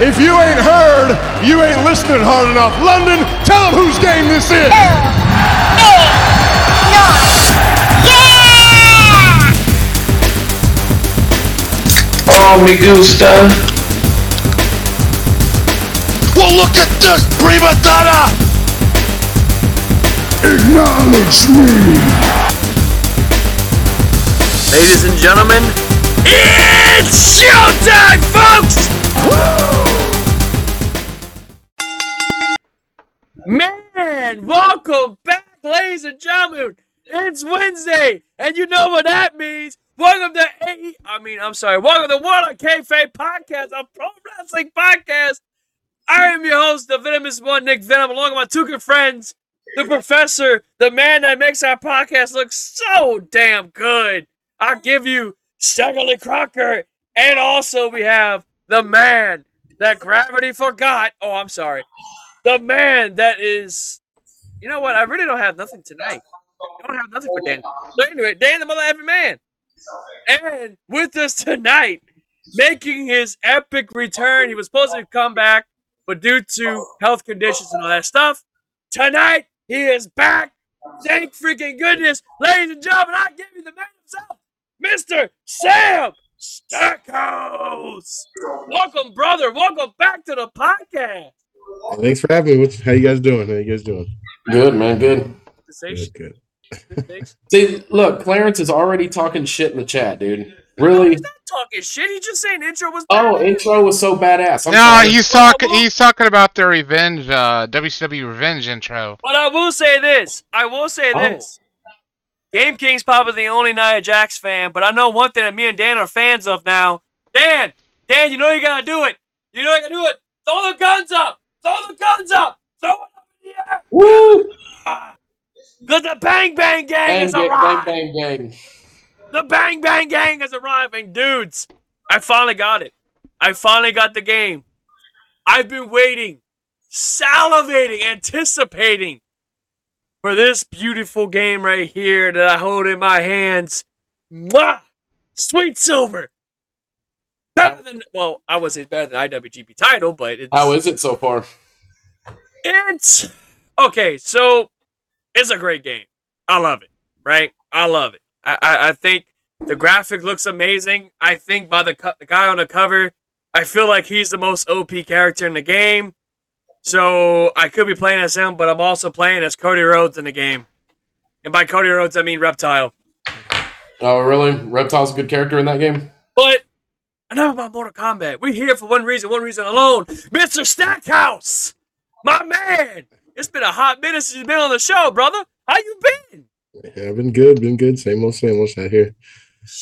If you ain't heard, you ain't listening hard enough. London, tell them whose game this is. Yeah! Oh, me gusta. Well, look at this, prima donna. Acknowledge me. Ladies and gentlemen, it's showtime, folks! Man, welcome back, ladies and gentlemen. It's Wednesday, and you know what that means. Welcome to. I mean, I'm sorry. Welcome to World of Kayfabe Podcast, a pro wrestling podcast. I am your host, the Venomous One, Nick Venom, along with my two good friends, the Professor, the man that makes our podcast look so damn good. I'll give you Shuggerly Crocker, and also we have the man that gravity forgot. Oh, I'm sorry. The man that is. You know what? I really don't have nothing tonight. I don't have nothing for Dan. So anyway, Dan the mother effing man. And with us tonight, making his epic return. He was supposed to come back, but due to health conditions and all that stuff, tonight he is back. Thank freaking goodness, ladies and gentlemen. I give you the man himself, Mr. Sam Stackhouse. Welcome, brother. Welcome back to the podcast. Thanks for having me. What's, how you guys doing? How you guys doing? Good man, good. Good, good. See, look, Clarence is already talking shit in the chat, dude. Really? He's not talking shit. He's just saying intro was. Oh, intro was so badass. I'm no, sorry. he's talking. He's talking about the revenge, uh, WCW revenge intro. But I will say this. I will say Oh. this. Game King's probably the only Nia Jax fan, but I know one thing that me and Dan are fans of now. Dan, Dan, you know you gotta do it. You know you gotta do it. Throw the guns up. Throw the guns up. Throw it up in the air. Woo! Cause the Bang Bang Gang Bang, is arrived. bang, bang, bang. The Bang Bang Gang is arriving, dudes. I finally got it. I finally got the game. I've been waiting, salivating, anticipating for this beautiful game right here that I hold in my hands. Mwah! Sweet Silver. Better than well, I would say better than IWGP title, but it's How is it so far? it's okay. So it's a great game. I love it. Right? I love it. I I, I think the graphic looks amazing. I think by the, co- the guy on the cover, I feel like he's the most OP character in the game. So I could be playing as him, but I'm also playing as Cody Rhodes in the game. And by Cody Rhodes, I mean Reptile. Oh, really? Reptile's a good character in that game? But enough about Mortal Kombat. We're here for one reason, one reason alone. Mr. Stackhouse, my man. It's been a hot minute since you've been on the show, brother. How you been? Yeah, I've been good, been good. Same old, same old out here.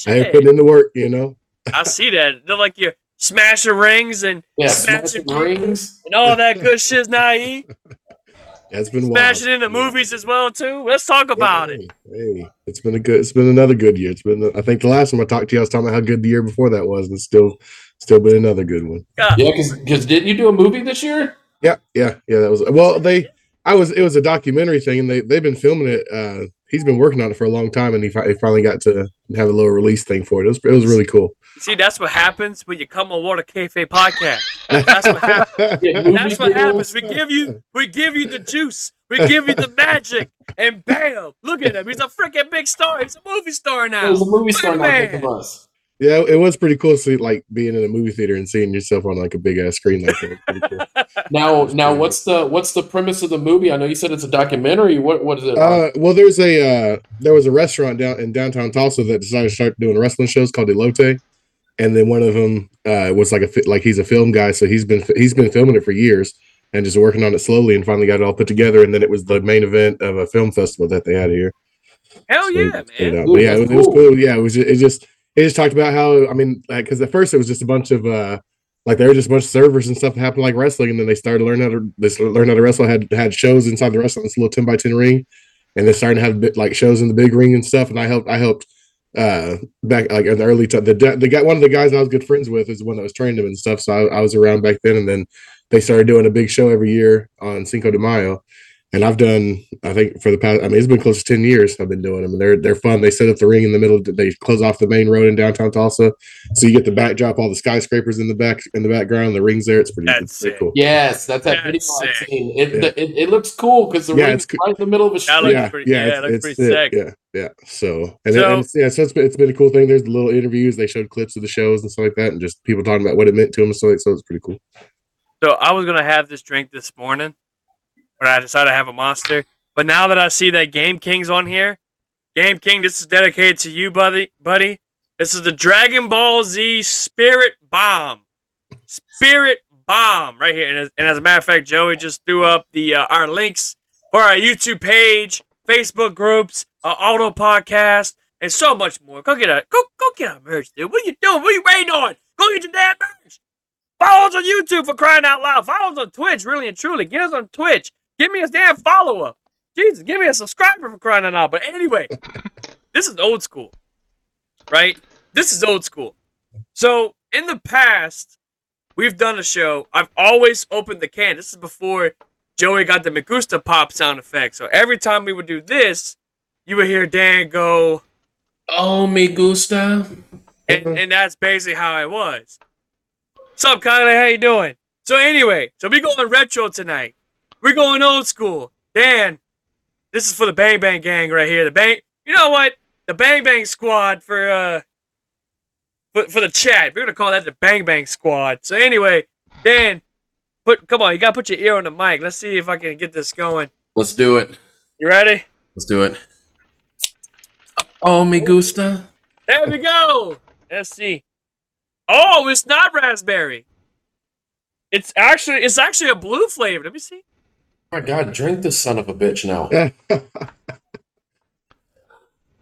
I ain't Shit. putting in the work, you know. I see that. They're like you're smashing rings and Yeah, smashing smashing rings. and all that good shit's naive. Yeah, it's been Smashing wild. into movies as well too. Let's talk about hey, it. Hey, it's been a good. It's been another good year. It's been. I think the last time I talked to you, I was talking about how good the year before that was, and it's still, still been another good one. God, Yeah, because didn't you do a movie this year? Yeah, yeah, yeah. That was well. They, I was. It was a documentary thing, and they they've been filming it. Uh, he's been working on it for a long time, and he, fi- he finally got to have a little release thing for it. It was. It was really cool. See, that's what happens when you come on Water Cafe podcast. That's what happens. That's what happens. We give you, we give you the juice, we give you the magic, and bam! Look at him. He's a freaking big star. He's a movie star now. There's a movie star now Man. think us. Yeah, it was pretty cool. To see, like being in a movie theater and seeing yourself on like a big ass screen like that. It was pretty cool. Now, now, what's the what's the premise of the movie? I know you said it's a documentary. What what is it? Uh, well, there's a uh, there was a restaurant down in downtown Tulsa that decided to start doing wrestling shows called Elote, and then one of them uh, was like a like he's a film guy, so he's been he's been filming it for years and just working on it slowly, and finally got it all put together, and then it was the main event of a film festival that they had here. Hell So yeah, man. Ooh, yeah, it was, that's it was cool. cool. Yeah, it was. Just, it just it just talked about how I mean, like because at first it was just a bunch of uh like there were just a bunch of servers and stuff that happened like wrestling, and then they started learning how to they started learning how to wrestle. Had had shows inside the wrestling this little ten by ten ring, and they started to have bit, like shows in the big ring and stuff. And I helped I helped uh back like in the early time. The the guy one of the guys I was good friends with is the one that was training him and stuff. So I, I was around back then, and then they started doing a big show every year on Cinco de Mayo. And I've done. I think for the past. I mean, it's been close to ten years. I've been doing them, and they're they're fun. They set up the ring in the middle. They close off the main road in downtown Tulsa, so you get the backdrop, all the skyscrapers in the back in the background. The rings there. It's pretty, That's it's pretty cool. Yes, that's that That's video I've seen. It, Yeah. it, it looks cool because the Yeah, ring's it's right in the middle of a street. yeah, pretty- yeah, yeah, it's, it looks it's pretty sick. Yeah, yeah. So and, So- and yeah, so it's been, it's been a cool thing. There's the little interviews. They showed clips of the shows and stuff like that, and just people talking about what it meant to them. So, so it's pretty cool. So I was gonna have this drink this morning, but I decided to have a monster. But now that I see that Game King's on here, Game King, this is dedicated to you, buddy. Buddy, this is the Dragon Ball Z Spirit Bomb. Spirit Bomb, right here. And as, and as a matter of fact, Joey just threw up the uh, our links for our YouTube page, Facebook groups, our auto podcast, and so much more. Go get a go go get our merch, dude. What are you doing? What are you waiting on? Go get your damn merch. Follow us on YouTube for crying out loud. Follow us on Twitch, really and truly. Get us on Twitch. Give me a damn follower. Jesus, give me a subscriber for crying out loud. But anyway, this is old school, right? This is old school. So in the past, we've done a show. I've always opened the can. This is before Joey got the Magusta pop sound effect. So every time we would do this, you would hear Dan go, Oh, me gusta. and, and that's basically how it was. What's up, Kylie? How you doing? So anyway, so we going retro tonight. We're going old school. Dan, this is for the Bang Bang Gang right here. The Bang, you know what? The Bang Bang Squad for uh, for, for the chat. We're gonna call that the Bang Bang Squad. So anyway, Dan, put come on, you gotta put your ear on the mic. Let's see if I can get this going. Let's do it. You ready? Let's do it. Oh, me gusta. There we go. Let's see. Oh, it's not raspberry. It's actually it's actually a blue flavor. Let me see. Oh my God, drink this son of a bitch now.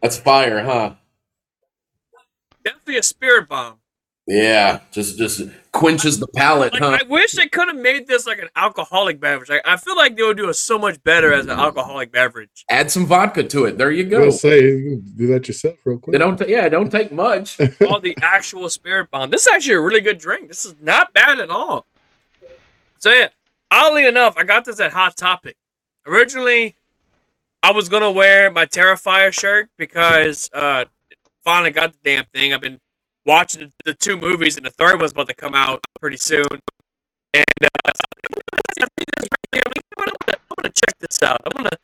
That's fire, huh? Definitely a spirit bomb. Yeah, just just quenches the palate, Like huh? I wish they could have made this like an alcoholic beverage. Like I feel like they would do it so much better as an alcoholic beverage. Add some vodka to it. There you go. was gonna say you do that yourself real quick. They don't. ta- yeah, don't take much. All the actual spirit bomb. This is actually a really good drink. This is not bad at all. So yeah, oddly enough, I got this at Hot Topic. Originally, I was gonna wear my Terrifier shirt because uh finally got the damn thing. I've been watching the, two movies, and the third one's about to come out pretty soon. And uh, I'm gonna, check this out. I'm gonna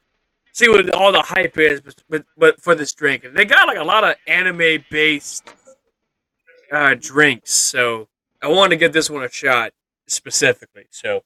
see what all the hype is, but, but, for this drink, and they got like a lot of anime based uh, drinks. So I wanted to get this one a shot specifically. So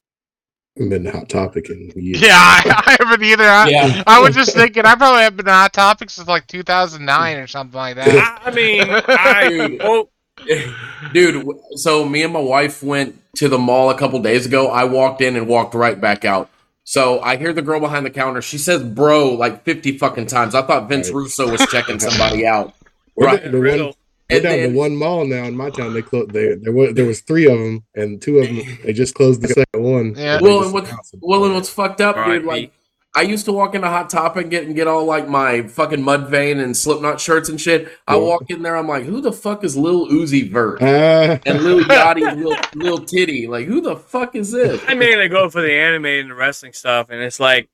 been to hot topic and Yeah, I, I haven't either. I, Yeah. I was just thinking, I probably haven't been on Hot Topics since like 2009 or something like that. I, I mean, I oh, Dude, so me and my wife went to the mall a couple days ago. I walked in and walked right back out. So I hear the girl behind the counter. She says "bro" like fifty fucking times. I thought Vince Right. Russo was checking somebody out. We're Right. down to one, riddle. We're down then- to one mall now in my town. They closed. They, there was there was three of them, and two of them they just closed the second one. Yeah. They Well, and what, well, and what's fucked up, dude? Like, I used to walk into Hot Topic and get and get all like my fucking mud Mudvayne and Slipknot shirts and shit. I Yeah. walk in there, I'm like, who the fuck is Lil Uzi Vert Ah, and Lil Yachty, Lil Lil Titty? Like, who the fuck is this? I mainly go for the anime and the wrestling stuff, and it's like,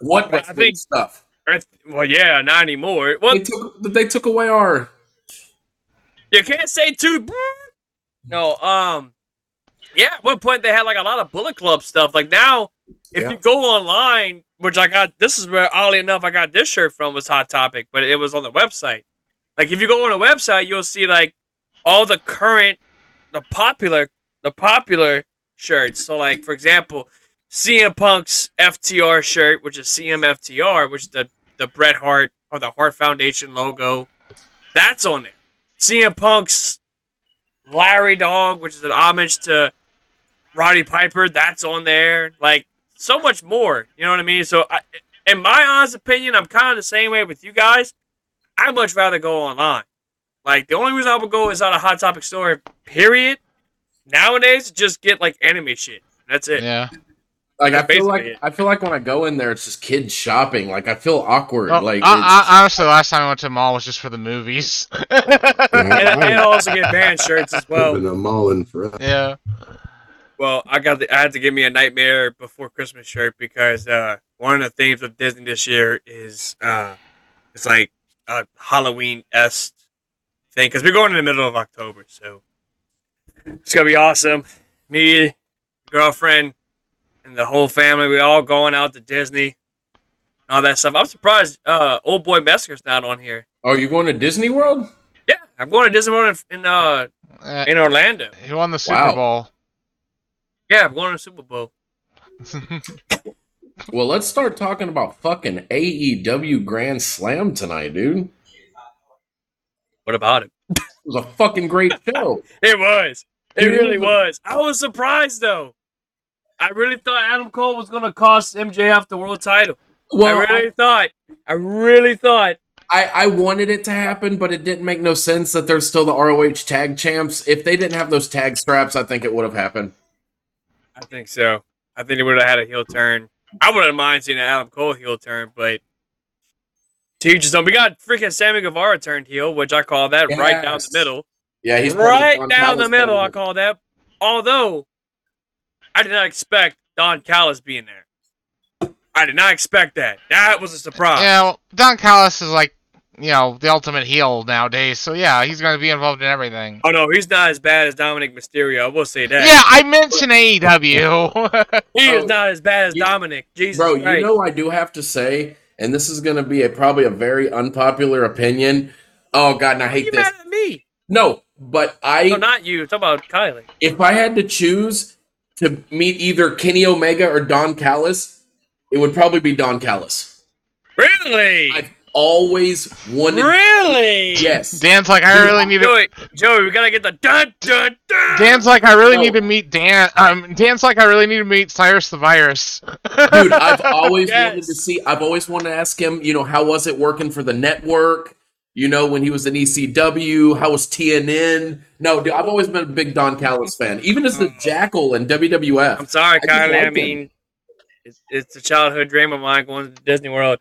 What I wrestling think- stuff? well, yeah, not anymore. Well, They took they took away our You can't say too. No, um, yeah. At one point they had like a lot of Bullet Club stuff. Like now, if Yeah. you go online, which I got, this is where oddly enough I got this shirt from was Hot Topic, but it was on the website. Like if you go on the website, you'll see like all the current, the popular, the popular shirts. So like for example, CM Punk's FTR shirt, which is CMFTR, which is the the Bret Hart or the Hart Foundation logo. That's on there. CM Punk's Larry Dog, which is an homage to Roddy Piper, that's on there. Like so much more. You know what I mean? So, I, in my honest opinion, I'm kind of the same way with you guys. I'd much rather go online. Like the only reason I would go is on a Hot Topic store. Period. Nowadays, just get like anime shit. That's it. Yeah. Like. I feel like basically it. I feel like when I go in there, it's just kids shopping. Like I feel awkward. Well, like I, it's- I, honestly, the last time I went to the mall was just for the movies. And, and I, also get band shirts as well. been a mauling forever. yeah. Well, I got the, I had to give me a Nightmare Before Christmas shirt because uh, one of the themes of Disney this year is uh, it's like a Halloween esque thing because we're going in the middle of October, so it's gonna be awesome. Me, girlfriend, and the whole family, we all going out to Disney, all that stuff. I'm surprised uh, old boy Messer's not on here. Are you going to Disney World? Yeah, I'm going to Disney World in in, uh, Uh, in Orlando. he won the Super Wow. Bowl. Yeah, I'm going to Super Bowl. Well, let's start talking about fucking AEW Grand Slam tonight, dude. What about it? It was a fucking great show. It was. It Dude, really was. I was surprised though. I really thought Adam Cole was gonna cost MJF the world title. Well, I really thought. I really thought. I, I wanted it to happen, but it didn't make no sense that they're still the ROH tag champs. If they didn't have those tag straps, I think it would have happened. I think so. I think they would have had a heel turn. I wouldn't mind seeing an Adam Cole heel turn, but teachers don't. We got freaking Sammy Guevara turned heel, which I call that right down the middle. Yeah, he's right down the middle. I call that. Although I did not expect Don Callis being there. I did not expect that. That was a surprise. Yeah, well, Don Callis is like, you know, the ultimate heel nowadays. So yeah, he's going to be involved in everything. Oh no, he's not as bad as Dominik Mysterio. I will say that. Yeah, I mentioned AEW. he is not as bad as you- Dominik. Jesus Bro, Christ. you know I do have to say, and this is going to be a, probably a very unpopular opinion. Oh God, and I Why hate you this. mad at me? No, but I No, not you. Talk about Kylie. if I had to choose to meet either Kenny Omega or Don Callis, it would probably be Don Callis. Really? I've always wanted. really? Yes. Dan's like, I really need to. Joey, Joey, we gotta get the dun dun dun. Dan's like, I really No. need to meet Dan. Um, Dan's like, I really need to meet Cyrus the Virus. Dude, I've always Yes. wanted to see. I've always wanted to ask him. You know, how was it working for the network? You know, when he was in ECW, how was TNN? No, dude, I've always been a big Don Callis fan, even as the Jackal in WWF. I'm sorry, I Kylie. I mean, it's, it's a childhood dream of mine going to Disney World.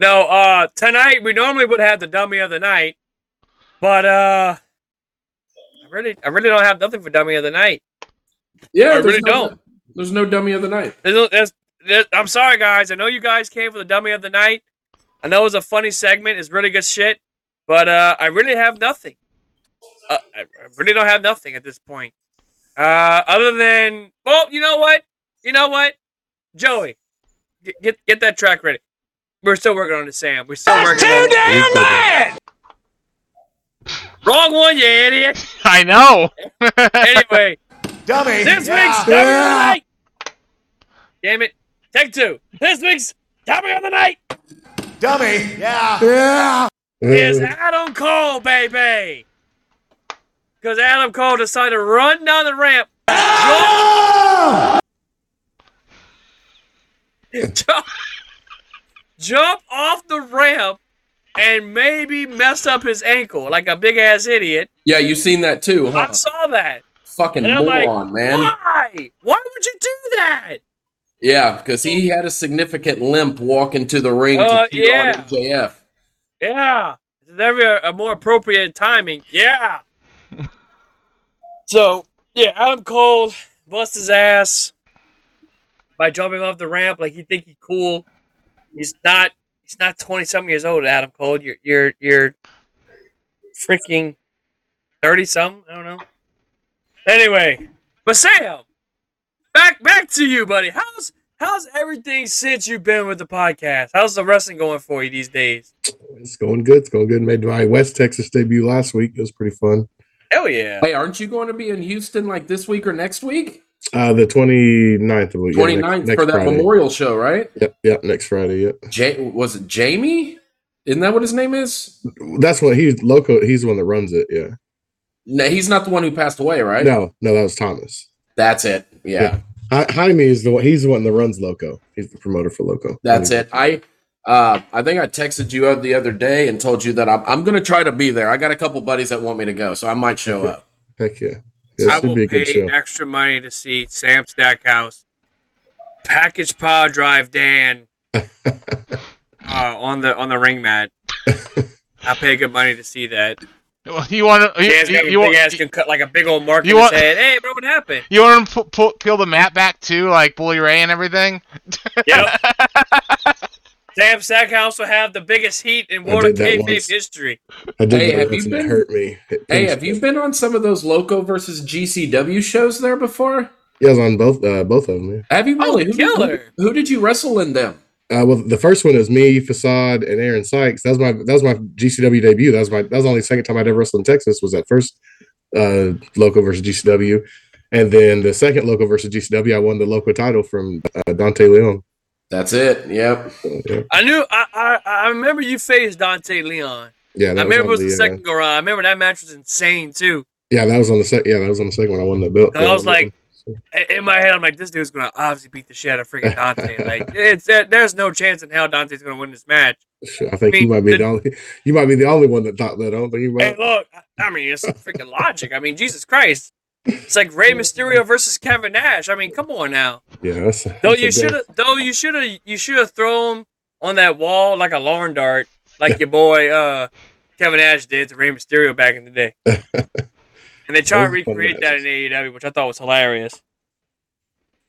No, uh, tonight we normally would have the dummy of the night, but uh, I really, I really don't have nothing for dummy of the night. Yeah, I there's really no, don't. There's no dummy of the night. There's, there's, there's, I'm sorry, guys. I know you guys came for the dummy of the night. I know it was a funny segment. It's really good shit, but uh, I really have nothing. Uh, I I really don't have nothing at this point. Uh, other than, well, you know what? You know what? Joey, get get, get that track ready. We're still working on it, Sam. We're still working on Too damn it. Wrong one, you idiot. I know. Anyway, Dummy. this Yeah. week's dummy of the night. Damn it. Take two. This week's dummy of the night. Dummy. Yeah. Yeah. Is Adam Cole, baby. Because Adam Cole decided to run down the ramp, jump, jump, jump off the ramp, and maybe mess up his ankle like a big ass idiot. Yeah, you seen that too, huh? I saw that. Fucking I'm like, man. Why? Why would you do that? Yeah, because he had a significant limp walking to the ring Uh, to yeah. on MJF. Yeah. There's never a, a more appropriate timing. Yeah. so, yeah, Adam Cole bust his ass by jumping off the ramp like you think he cool. He's not he's not 20 something years old, Adam Cole. You're you're you're freaking 30 something, I don't know. Anyway, but Sam, back back to you, buddy. How's how's everything since you've been with the podcast? How's the wrestling going for you these days? It's going good. It's going good. Made my West Texas debut last week. It was pretty fun. Hell yeah. Hey, aren't you going to be in Houston like this week or next week? Uh, the 29th of the 29th for that Friday. memorial show, right? Yep, yep, next Friday. Yep. Ja- was it Jamie? Isn't that what his name is? That's what he's local. He's the one that runs it. Yeah. No, he's not the one who passed away, right? No, no, that was Thomas. That's it. Yeah, Hi- Jaime is the one. He's the one that runs Loco. He's the promoter for Loco. that's it. I uh, I think I texted you out the other day and told you that I'm, I'm going to try to be there. I got a couple buddies that want me to go, so I might show up. Heck yeah. yeah I would will be a pay show. extra money to see Sam Stackhouse package piledriver Dan uh, on the on the ring mat. I pay good money to see that. You want to? Dan's You, got you, a want? big ass can cut like a big old mark you in his want- head. Hey, bro, what happened? You want to pu- pu- peel the mat back too, like Bully Ray and everything? Yep. Sam Stackhouse will have the biggest heat in I World of did that Kayfabe history. I did Hey, that have once you been- hurt me. It Hey, have me. you been on some of those Loco versus GCW shows there before? Yeah, I was on both uh, both of them. Have you Oh, really? Who- killer. Who, who did you wrestle in them? Yeah. Uh, well, the first one was me, Facade, and Aaron Sykes. That was my that was my GCW debut. That was my that was the only second time I'd ever wrestled in Texas. Was that first uh, Loco versus GCW, and then the second Loco versus GCW, I won the Loco title from uh, Dante Leon. That's it. Yep. Yeah, I knew. I I, I remember you faced Dante Leon. yeah, I that remember it was on the uh, second go round. I remember that match was insane too. Yeah, that was on the second. Yeah, that was on the second one. I won that belt. And I was like, I- in my head, I'm like, this dude's gonna obviously beat the shit out of freaking Dante. like, it's there, there's no chance in hell Dante's gonna win this match. I think I you might be the- the only. You might be the only one that thought that. I don't think you Hey, might. look, I- mean, it's freaking logic. I mean, Jesus Christ, it's like Rey Mysterio versus Kevin Nash. I mean, come on now. Yeah, that's. Though you should have, though you should have, you should have thrown on that wall like a lawn dart, like your boy uh, Kevin Nash did to Rey Mysterio back in the day. and they try to Those are fun recreate that in AEW, which I thought was hilarious.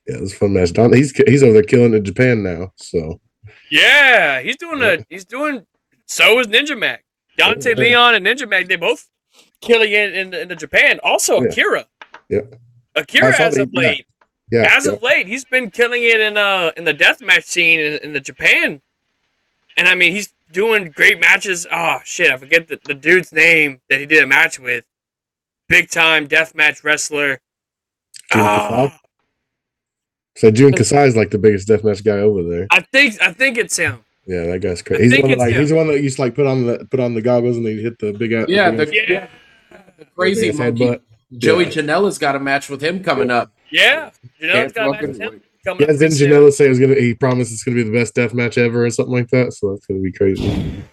Yeah, it was a fun match. Don, he's he's over there killing in Japan now. So Yeah, he's doing a, he's doing. So is Ninja Mac. Dante Yeah. Leon and Ninja Mac, they both killing it in, in the Japan. Also, Yeah. Akira. Yeah. Akira as of late. yeah, as yeah. of late, he's been killing it in uh in the deathmatch scene in, in the Japan, and I mean he's doing great matches. Oh shit, I forget the, the dude's name that he did a match with. Big time deathmatch wrestler. Jun ah. Kasai? So Jun Kasai is like the biggest deathmatch guy over there. I think I think it's him. Yeah, that guy's I crazy. He's the one that, like him. he's the one that used to like put on the put on the goggles and they hit the big out. Yeah, big the, ass- yeah. the crazy big monkey. headbutt. Joey Yeah. Janela's got a match with him coming up. Yeah, Janela's Can't got a match with him wait. Yeah, didn't. Janela say it was gonna? He promised it's gonna be the best death match ever or something like that. So that's gonna be crazy.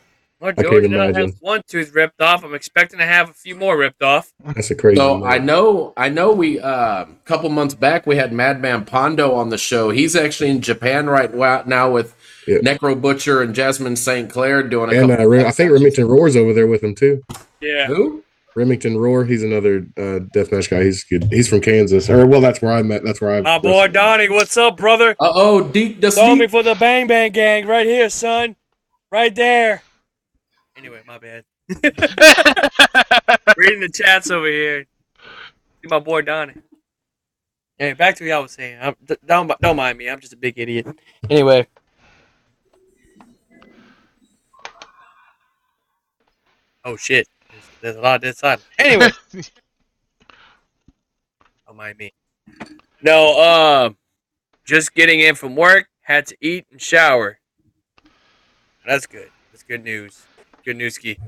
Well, can't George Janela imagine. has one tooth ripped off. I'm expecting to have a few more ripped off. That's a crazy. So match. I know, I know. We a couple months back we had Madman Pondo on the show. He's actually in Japan right now with Yeah. Necro Butcher and Jasmine St. Clair doing a and couple. uh, Re- I think Remington Roar's over there with him too. Yeah. Who? Remington Roar, he's another uh, deathmatch guy. He's good. He's from Kansas, or well, that's where I met. That's where I. My boy Donnie, what's up, brother? Uh oh, Deep the Saw me for the Bang Bang Gang right here, son. Right there. Anyway, my bad. Reading the chats over here. See my boy Donnie. Hey, back to what I was saying. I'm, don't, don't mind me. I'm just a big idiot. Anyway. Oh, shit. There's, there's a lot of dead silence. Anyway. don't mind me. No, um, just getting in from work. Had to eat and shower. That's good. That's good news. Good news, Ski.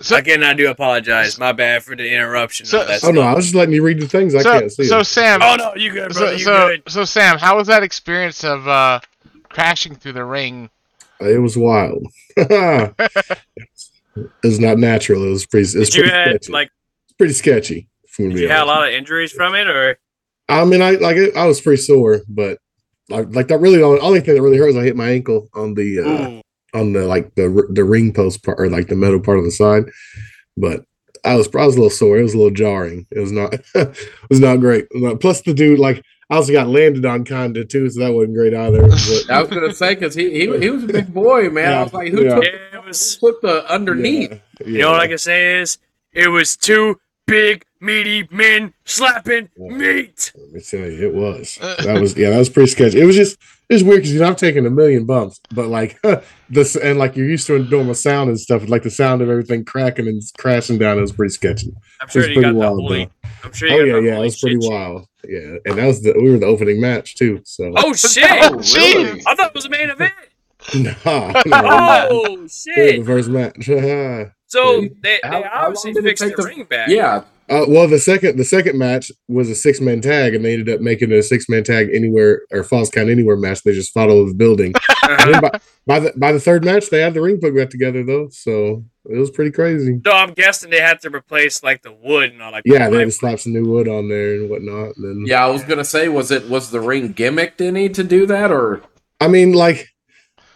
So- Again, I do apologize. My bad for the interruption. So- of that Oh no. I was just letting you read the things. I so, can't see. so them. Sam, Oh no, you good, brother? so, You so, good? so Sam, how was that experience of uh, crashing through the ring? It was wild. it was not natural. It was pretty. It was Did you pretty had sketchy. like It's pretty sketchy. if did be you have a lot of injuries from it, or I mean, I like I was pretty sore, but like, like that really the only, only thing that really hurt was I hit my ankle on the uh, Ooh. On the like the the ring post part or like the metal part of the side. But I was I was a little sore. It was a little jarring. It was not it was not great. Plus the dude like I also got landed on kinda too, so that wasn't great either. But, I was gonna say because he, he he was a big boy, man. I was like, who Yeah. took, it was. who took the underneath? Yeah, You know what I can say is it was two big meaty men slapping Yeah. meat. Let me tell you, it was. That was yeah, that was pretty sketchy. It was just it was weird because you know I've taken a million bumps, but like this and like you're used to doing the sound and stuff, like the sound of everything cracking and crashing down. It was pretty sketchy. I'm It sure was you pretty got the wild. holy. I'm sure Oh you got yeah, yeah, it was pretty shit. wild. Yeah, and that was the we were the opening match too. So Oh, oh shit! Oh, really? I thought it was a main event. nah, nah, Oh we were shit! the first match. So Dude, they, they how- how obviously long fixed take the ring back. Yeah, Uh, well, the second the second match was a six man tag, and they ended up making it a six man tag anywhere or false count anywhere match. They just fought all over the building. And then by, by the by the third match, they had the ring put back together though, so it was pretty crazy. So I'm guessing they had to replace like the wood and all like. Yeah, the they had to slap some new wood on there and whatnot. And then, yeah. I was gonna say, was it was the ring gimmicked any to do that or? I mean, like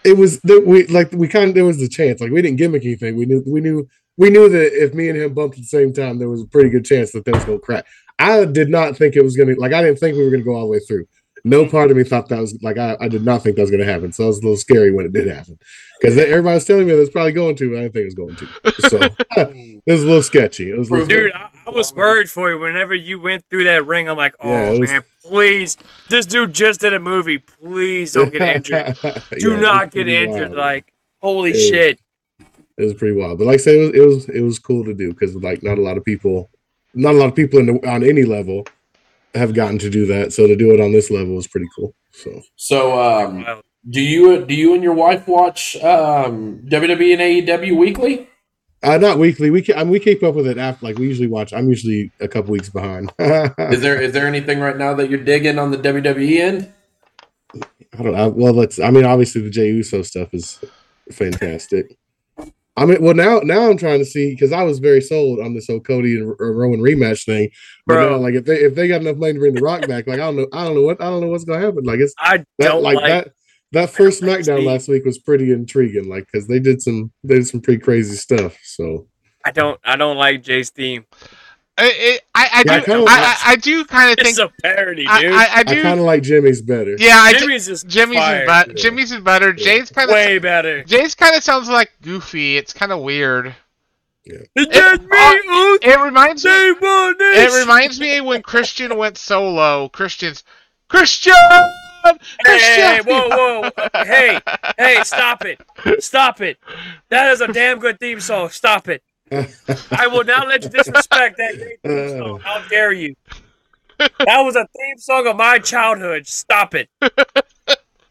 it was that we like we kind of there was a chance. Like we didn't gimmick anything. We knew we knew we knew that if me and him bumped at the same time, there was a pretty good chance that that was gonna crack. I did not think it was gonna like I didn't think we were gonna go all the way through. no part of me thought that was like I, I did not think that was going to happen. So it was a little scary when it did happen because everybody was telling me that it's probably going to, but I didn't think it was going to. So it was a little sketchy. It was a little Dude, I, I was worried for you whenever you went through that ring. I'm like, oh Yeah, was- man, please, this dude just did a movie. Please don't get injured. Do was not get injured. wild. Like, holy It shit. It was pretty wild. But like I said, it was it was, it was cool to do because like not a lot of people, not a lot of people in the, on any level have gotten to do that. So to do it on this level was pretty cool. So So, um, do you do you and your wife watch um, WWE and AEW weekly? uh, not weekly. We ke- I mean, we keep up with it after. Like we usually watch. I'm usually a couple weeks behind. Is there is there anything right now that you're digging on the WWE end? I don't know. Well, let's. I mean, obviously the Jey Uso stuff is fantastic. I mean, well now now I'm trying to see because I was very sold on this whole Cody and R- uh, Roman rematch thing. But Bro. now, like if they if they got enough money to bring the Rock back, like I don't know, I don't know what I don't know what's gonna happen. Like it's I that don't like, like, that that first SmackDown last week was pretty intriguing, like because they did some they did some pretty crazy stuff. So I don't I don't like Jey's theme. It, it, I, I, Yeah, I do, kinda I, I, I do kind of It's a parody, I, dude. I, I I do. kind of like Jimmy's better. yeah, I do. Jimmy's is Jimmy's fire. is better. Yeah. Jimmy's is better. Jey's kind of. way better. Jey's kind of sounds like goofy. It's kind of weird. It's just me, uh, It reminds me. It reminds me when Christian went solo. Christian's Christian. Hey, Christian. hey, whoa, whoa. Hey, hey, stop it. Stop it. That is a damn good theme song. Stop it. I will not let you disrespect that great theme song. How dare you? That was a theme song of my childhood. Stop it.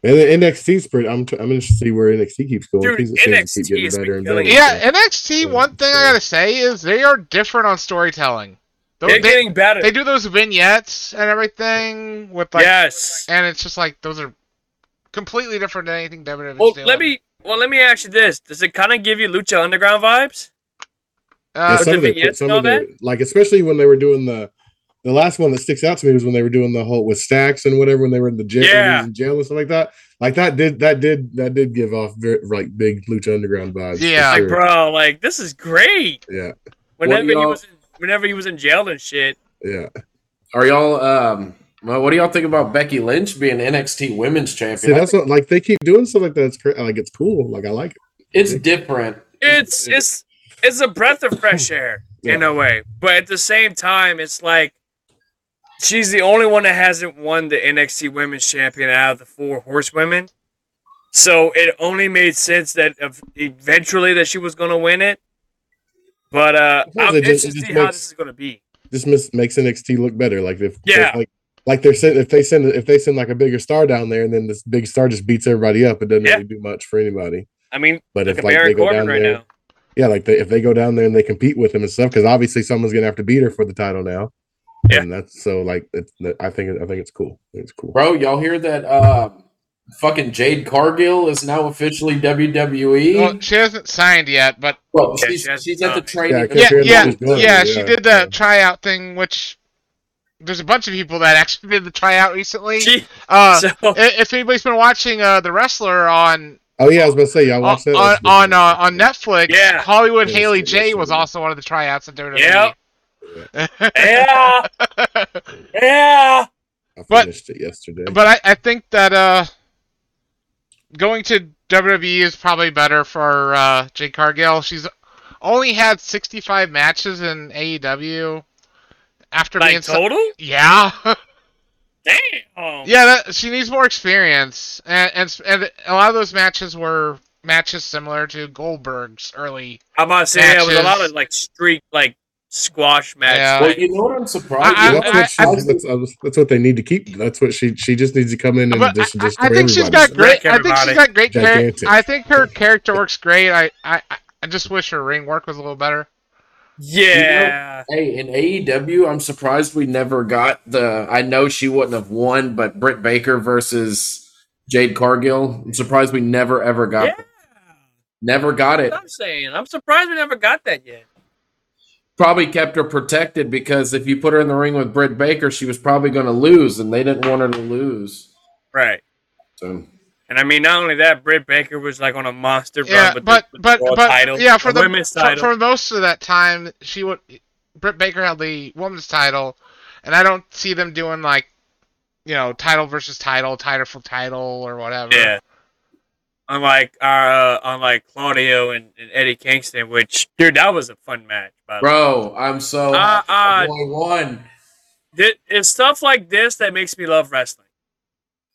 And the NXT's pretty. I'm tr- I'm interested to see where NXT keeps going. Dude, It seems to NXT keep getting has better and better. it. Yeah, NXT. Yeah, One thing I gotta say is they are different on storytelling. They're They, getting better. they do those vignettes and everything with like, yes. and it's just like those are completely different than anything WWE's Well, let me well let me ask you this: Does it kind of give you Lucha Underground vibes? Yeah, Uh, some of the, vignettes some of all the like especially when they were doing the the last one that sticks out to me was when they were doing the whole with stacks and whatever when they were in the jail, Yeah. was in jail and stuff like that. Like that did that did that did give off very like big Lucha Underground vibes. for Yeah. Like, bro, like this is great. Yeah, Whenever he was, in, whenever he was in jail and shit. yeah. Are y'all um? Well, what do y'all think about Becky Lynch being NXT Women's Champion? See, that's what like they keep doing stuff like that. It's cra- like it's cool. Like I like it. it's different. It's it's it's a breath of fresh air in a way, but at the same time, it's like she's the only one that hasn't won the NXT Women's Champion out of the four horsewomen. So it only made sense that eventually that she was going to win it. But uh, I'm interested to see how this is going to be. Just makes NXT look better. Like if Yeah. if, like like they're send, if they send if they send like a bigger star down there and then this big star just beats everybody up, it doesn't Yeah. really do much for anybody. I mean, But if like they go Corbin down right there, now. Yeah, like they, if they go down there and they compete with him and stuff, because obviously someone's gonna have to beat her for the title now. Yeah. and that's so like it's, I think I think it's cool. It's cool. Bro, y'all hear that? Um, fucking Jade Cargill is now officially WWE. well, she hasn't signed yet, but Well, Yeah, she's, she she's at the training. Yeah, yeah, yeah, what yeah, yeah, she did the yeah. tryout thing, which there's a bunch of people that actually did the tryout recently. She, Uh, so if anybody's been watching uh, the wrestler on Oh yeah, I was about to say y'all on watched that on on, uh, on Netflix, Yeah. Hollywood Yes, Haley yes, J yes, was also one of the tryouts at WWE. Yep. yeah, yeah. I but- finished it yesterday. But I, I think that uh, going to WWE is probably better for uh, Jade Cargill. She's only had 65 matches in AEW after being Like so- total? yeah Damn. yeah that, she needs more experience and, and and a lot of those matches were matches similar to Goldberg's early. I'm about to say yeah, it was a lot of like street like squash matches. Yeah. Well, you know what I'm surprised? I- with? that's, I- what she, that's, that's, that's what they need to keep. That's what she she just needs to come in and But just, I, just I think she's got great. I think she's got great character. I think her character works great. I, I I just wish her ring work was a little better. Yeah. Hey, in AEW, I'm surprised we never got the. I know she wouldn't have won, but Britt Baker versus Jade Cargill. I'm surprised we never ever got. Yeah. Never got it. What I'm saying. I'm surprised we never got that yet. Probably kept her protected because if you put her in the ring with Britt Baker, she was probably going to lose, and they didn't want her to lose. Right. So And I mean, not only that, Britt Baker was like on a monster run Yeah, with but the, with but world but title, yeah, for the, the women's for, title. for most of that time, she would. Britt Baker held the women's title, and I don't see them doing like you know, title versus title, title for title, or whatever. Yeah. Unlike our, uh, unlike Claudio and, and Eddie Kingston, which dude, that was a fun match. By the way. Bro, I'm so Uh, uh, boy won. Th- It's stuff like this that makes me love wrestling.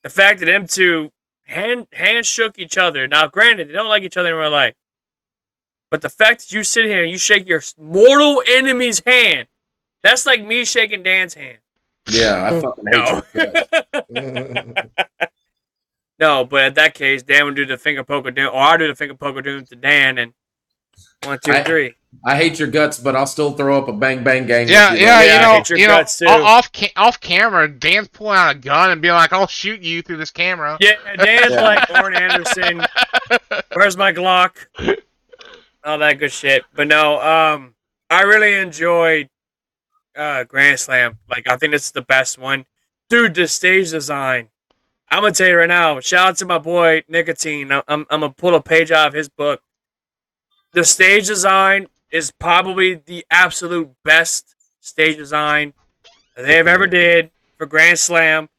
The fact that them two hand hand shook each other. Now, granted, they don't like each other in real life, but the fact that you sit here and you shake your mortal enemy's hand, that's like me shaking Dan's hand. Yeah, I fucking hate guts. No, but in that case, Dan would do the finger poke of doom, or I do the finger poke of doom to Dan, and one, two, I- three. I hate your guts, but I'll still throw up a bang bang gang. Yeah, you, yeah. Yeah, you know, hate you know, guts, too. off ca- off camera, Dan's pulling out a gun and being like, "I'll shoot you through this camera." Yeah, Dan's Yeah. like Arn Anderson. Where's my Glock? All that good shit. But no, um, I really enjoyed uh Grand Slam. Like I think it's the best one. Dude, the stage design. I'm gonna tell you right now, shout out to my boy Nicotine. I'm, I'm, I'm gonna pull a page out of his book. The stage design is probably the absolute best stage design they've ever did for Grand Slam.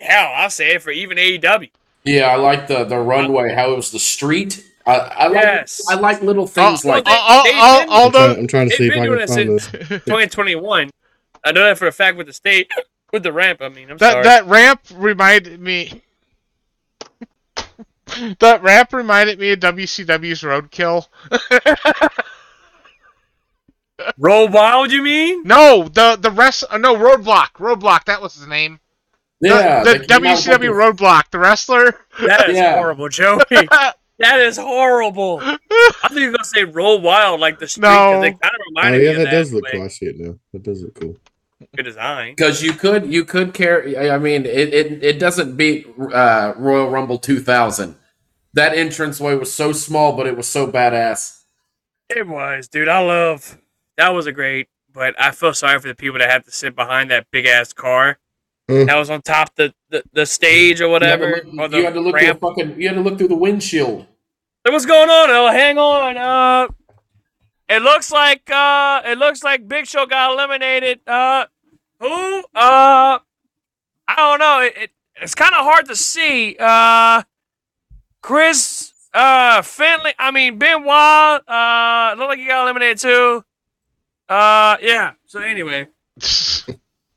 Hell, I'll say it for even AEW. Yeah, I like the the runway. How it was the street. I, I like Yes. I like little things like they- all, they all, didn't- all I'm, trying, the I'm trying to They've see if been I doing can find since this. 2021. I know that for a fact with the state, with the ramp. I mean, I'm that sorry. that ramp reminded me. that ramp reminded me of WCW's Roadkill. Road Wild, you mean? No, the the rest. Uh, no, Roadblock. Roadblock. That was his name. yeah. the, the WCW Roadblock. The wrestler. That is Yeah. horrible, Joey. that is horrible. I think you're gonna say Road Wild like the street. No. They kind of Oh yeah, me of that does look but cool. I see it now. That does look cool. Good design. because you could you could carry. I mean, it it, it doesn't beat uh, Royal Rumble 2000. That entranceway was so small, but it was so badass. It was, dude. I love. That was a great. But I feel sorry for the people that had to sit behind that big ass car Mm. that was on top the, the the stage or whatever, You had to or look, the you had to look through the fucking. You had to look through the windshield. Hey, what's going on? Oh, hang on. Uh, it looks like uh, it looks like Big Show got eliminated. Uh, who? Uh, I don't know. It, it it's kind of hard to see. Uh, Chris uh Finley. I mean Ben Wild. Uh, look like he got eliminated too. Uh, yeah. So anyway,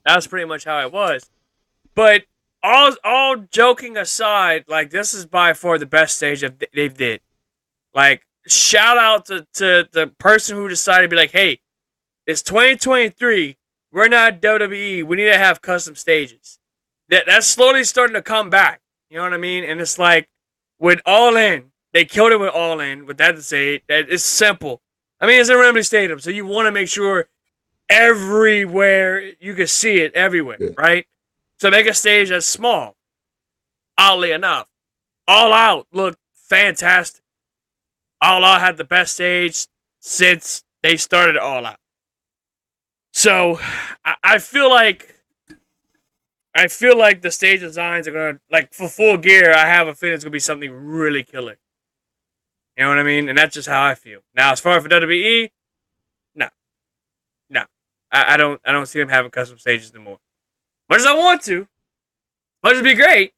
that's pretty much how it was. But all all joking aside, like this is by far the best stage that they've did. Like shout out to, to the person who decided to be like, hey, it's 2023. We're not WWE. We need to have custom stages. That that's slowly starting to come back. You know what I mean? And it's like with All In, they killed it with All In. With that to say, that it's simple. I mean, it's in Wembley Stadium, so you want to make sure everywhere you can see it everywhere, Yeah. right? So make a stage that's small. Oddly enough, All Out looked fantastic. All Out had the best stage since they started All Out. So I, I feel like I feel like the stage designs are gonna like for full gear. I have a feeling it's gonna be something really killer. You know what I mean? And that's just how I feel. Now, as far as for WWE, no, no, I, I don't. I don't see them having custom stages anymore. Much as I want to, much as it'd be great.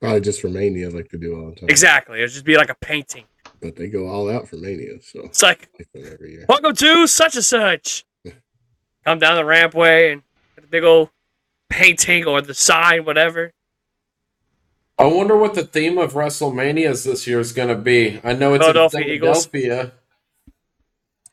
Probably just for Mania, like they do all the time. Exactly, it'd just be like a painting. But they go all out for Mania, so It's like every year. Welcome to such and such. Come down the rampway and get the big old painting or the sign, whatever. I wonder what the theme of WrestleManias this year is going to be. I know it's in Philadelphia Eagles. Philadelphia.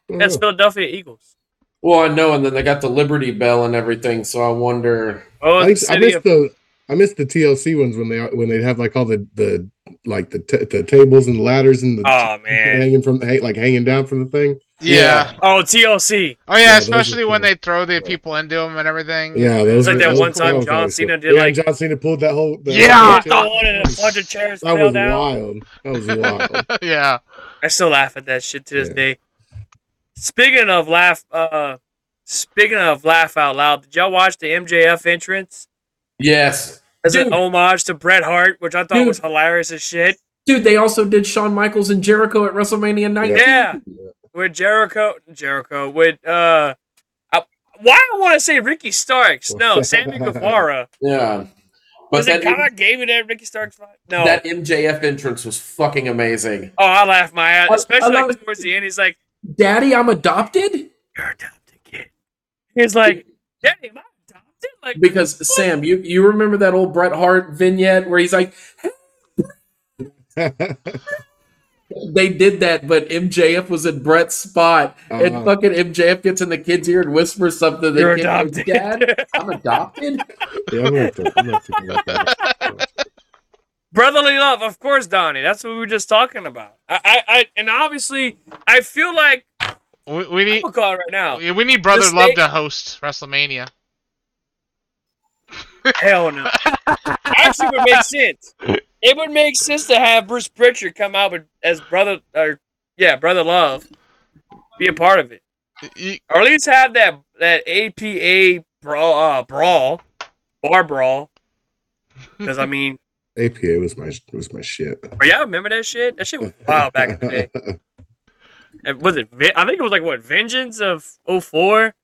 That's Philadelphia Eagles. Well, I know, and then they got the Liberty Bell and everything. So I wonder. Oh, I, the I missed of, the I missed the TLC ones when they when they have like all the the like the t- the tables and ladders and the oh man. hanging from the like hanging down from the thing. Yeah. Oh TLC. Oh yeah, Yeah, especially when cool. they throw the people into them and everything. Yeah, those like were- that those one time cool. John Cena cool. did, yeah, like- John Cena pulled that whole the Yeah. whole and a bunch of chairs that fell was down. wild. That was wild. yeah. I still laugh at that shit to this Yeah. day. Speaking of laugh, uh, speaking of laugh out loud, did y'all watch the MJF entrance Yes, as an homage to Bret Hart, which I thought Dude. was hilarious as shit? dude. They also did Shawn Michaels and Jericho at WrestleMania 19. Yeah, with Jericho, Jericho with uh, I, why I want to say Ricky Starks? No, Sammy Guevara. Yeah. But Was it that, God gave you that Ricky Starks fight? No. that MJF entrance was fucking amazing. oh, I laughed my ass, especially like towards the end. He's like, Daddy, I'm adopted? "You're adopted kid." He's like, "Daddy, am I adopted?" Like, Because Sam, you, you remember that old Bret Hart vignette where he's like, they did that, but MJF was in Bret's spot, and Uh-huh. fucking MJF gets in the kid's ear and whispers something. The You're adopted. Dad, I'm adopted. Yeah, I'm gonna have to. I'm gonna have to go that. brotherly love, of course, Donnie. That's what we were just talking about. I, I, I and obviously, I feel like We, we need I'll call right now. we we need Brother The Love to host WrestleMania. Hell no. Actually, it would make sense. It would make sense to have Bruce Pritchard come out with, as brother, or yeah, brother love, be a part of it, Y- or at least have that that APA brawl, uh, brawl, bar brawl. Because I mean, APA was my was my shit. oh, y'all remember that shit? That shit was wild back in the day. And was it? I think it was like what Vengeance of 04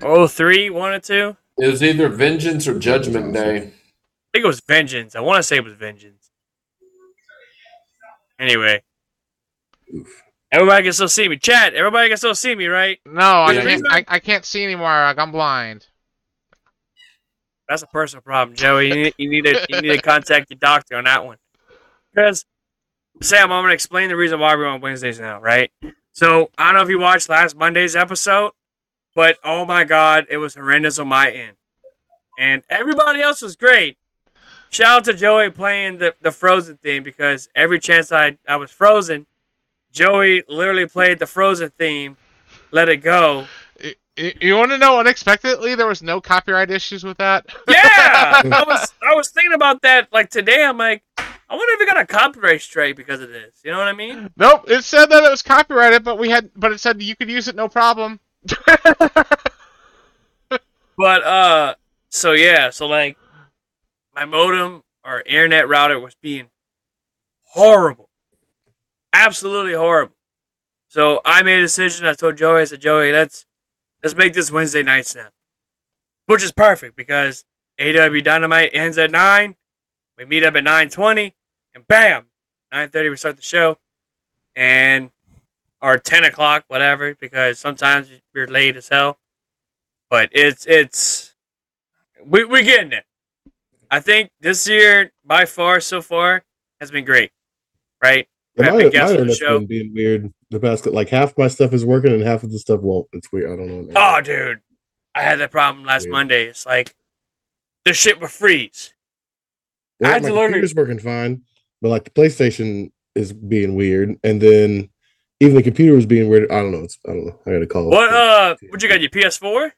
or 03, one or two. It was either Vengeance or Judgment Day. I think it was Vengeance. I want to say it was Vengeance. Anyway, Oof. everybody can still see me. Chat. Everybody can still see me, right? No, I Yeah. can't. I, I can't see anymore. Like, I'm blind. That's a personal problem, Joey. You need, you need to you need to contact your doctor on that one. Because Sam, I'm gonna explain the reason why we're on Wednesdays now, right? So I don't know if you watched last Monday's episode, but oh my god, it was horrendous on my end, and everybody else was great. Shout out to Joey playing the, the Frozen theme because every chance I, I was frozen, Joey literally played the Frozen theme, let it go. Y- y- You want to know unexpectedly there was no copyright issues with that? Yeah, I was I was thinking about that like today. I'm like, I wonder if we got a copyright strike because of this. You know what I mean? nope. It said that it was copyrighted, but we had, but it said you could use it no problem. But uh, so yeah, so like, my modem or internet router was being horrible, absolutely horrible. So I made a decision. I told Joey, I said, Joey, let's let's make this Wednesday nights now, which is perfect because AEW Dynamite ends at nine. We meet up at nine twenty, and bam, nine thirty we start the show, and or ten o'clock, whatever, because sometimes you're late as hell. But it's it's we we're getting it. I think this year by far so far has been great, right? My, my guests on the show. been being weird. The past like half my stuff is working and half of the stuff won't. It's weird. I don't know. Oh, dude, I had that problem last Weird. Monday. It's like the shit would freeze. I had my to learn computer's working fine, but like the PlayStation is being weird, and then even the computer was being weird. I don't know. It's I don't know. I gotta call. What uh? What you got? Your PS4?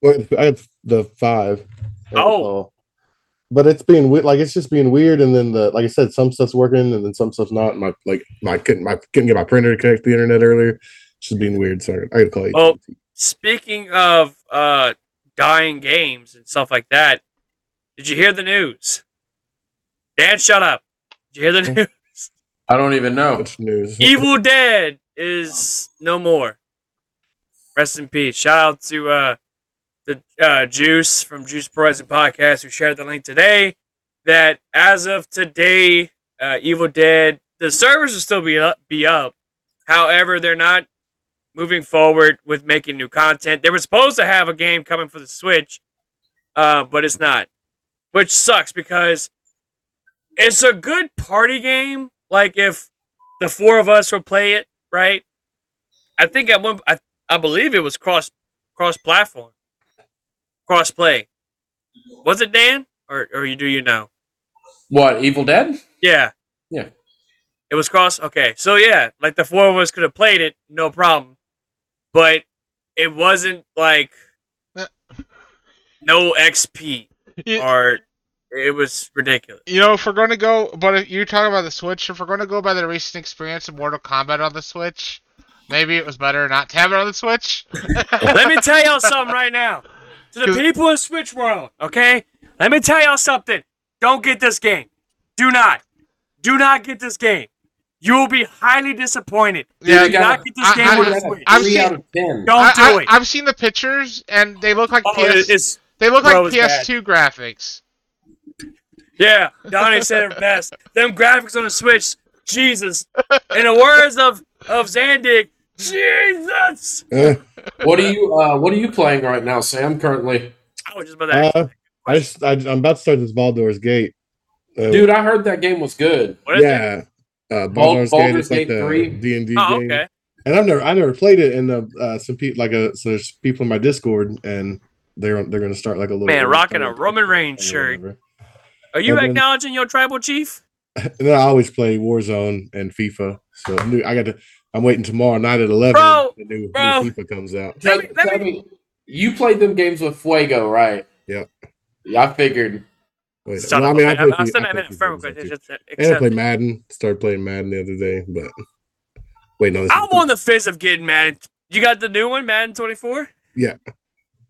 Well, I have the five. Oh. But it's being weird. Like it's just being weird, and then the like I said, some stuff's working, and then some stuff's not. My like my couldn't my couldn't get my printer to connect to the internet earlier. It's just being weird. Sorry, I gotta call you. Oh. Speaking of uh dying games and stuff like that, did you hear the news? Dan, shut up. Did you hear the news? I don't even know. Which news? Evil Dead is no more. Rest in peace. Shout out to uh, the uh, Juice from Juice Present Podcast who shared the link today. That as of today, uh, Evil Dead the servers will still be up, be up. However, they're not moving forward with making new content. They were supposed to have a game coming for the Switch, uh, but it's not, which sucks because it's a good party game. Like if the four of us will play it, right? I think at one, I, I believe it was cross cross platform, cross play. Was it Dan or or you do you know? What, Evil Dead? Yeah, Yeah. It was cross. Okay, so yeah, like the four of us could have played it, no problem. But it wasn't like Uh. no XP You, or it was ridiculous. you know, if we're going to go, but if you're talking about the Switch, if we're going to go by the recent experience of Mortal Kombat on the Switch, maybe it was better not to have it on the Switch. Let me tell y'all something right now. To the 'Cause- people in Switch World, okay? Let me tell y'all something. Don't get this game. Do not. Do not get this game. You will be highly disappointed. Yeah, you do not get this I- game I, on I, Switch. I've three seen- out of ten. Don't do I, it. I, have seen the pictures and they look like oh, PS. it's they look bro, like. PS2 graphics. Yeah. Donnie said it best. Them graphics on the Switch, Jesus. In the words of of Zandig, Jesus. Uh, What are you uh, What are you playing right now, Sam? Currently, I was just about to ask. uh, I just I, I'm about to start this Baldur's Gate. Uh, dude, I heard that game was good. what is it? yeah, uh, Baldur's, Gate Baldur's is like Gate the 3? D and D Oh, game. okay. And I've never I never played it. And the uh, some people like a so there's people in my Discord and they're they're gonna start like a little Man, early rocking a Roman or Reigns shirt. whatever. Are you And then- acknowledging your tribal chief? And then I always play Warzone and FIFA. So new, I got to. I'm waiting tomorrow night at eleven. Bro, the new, bro. new FIFA comes out. Tell, Let me- let tell me- me, you played them games with Fuego, right? Yep. Yeah, I figured. Wait, well, I mean, a I bitch. play I'll FIFA send I that play in FIFA firm and stuff, quick. too. Just I accept play it. Madden. Started playing Madden the other day, but wait, no. This I'm is- on the fizz of getting Madden. You got the new one, Madden 24? Yeah.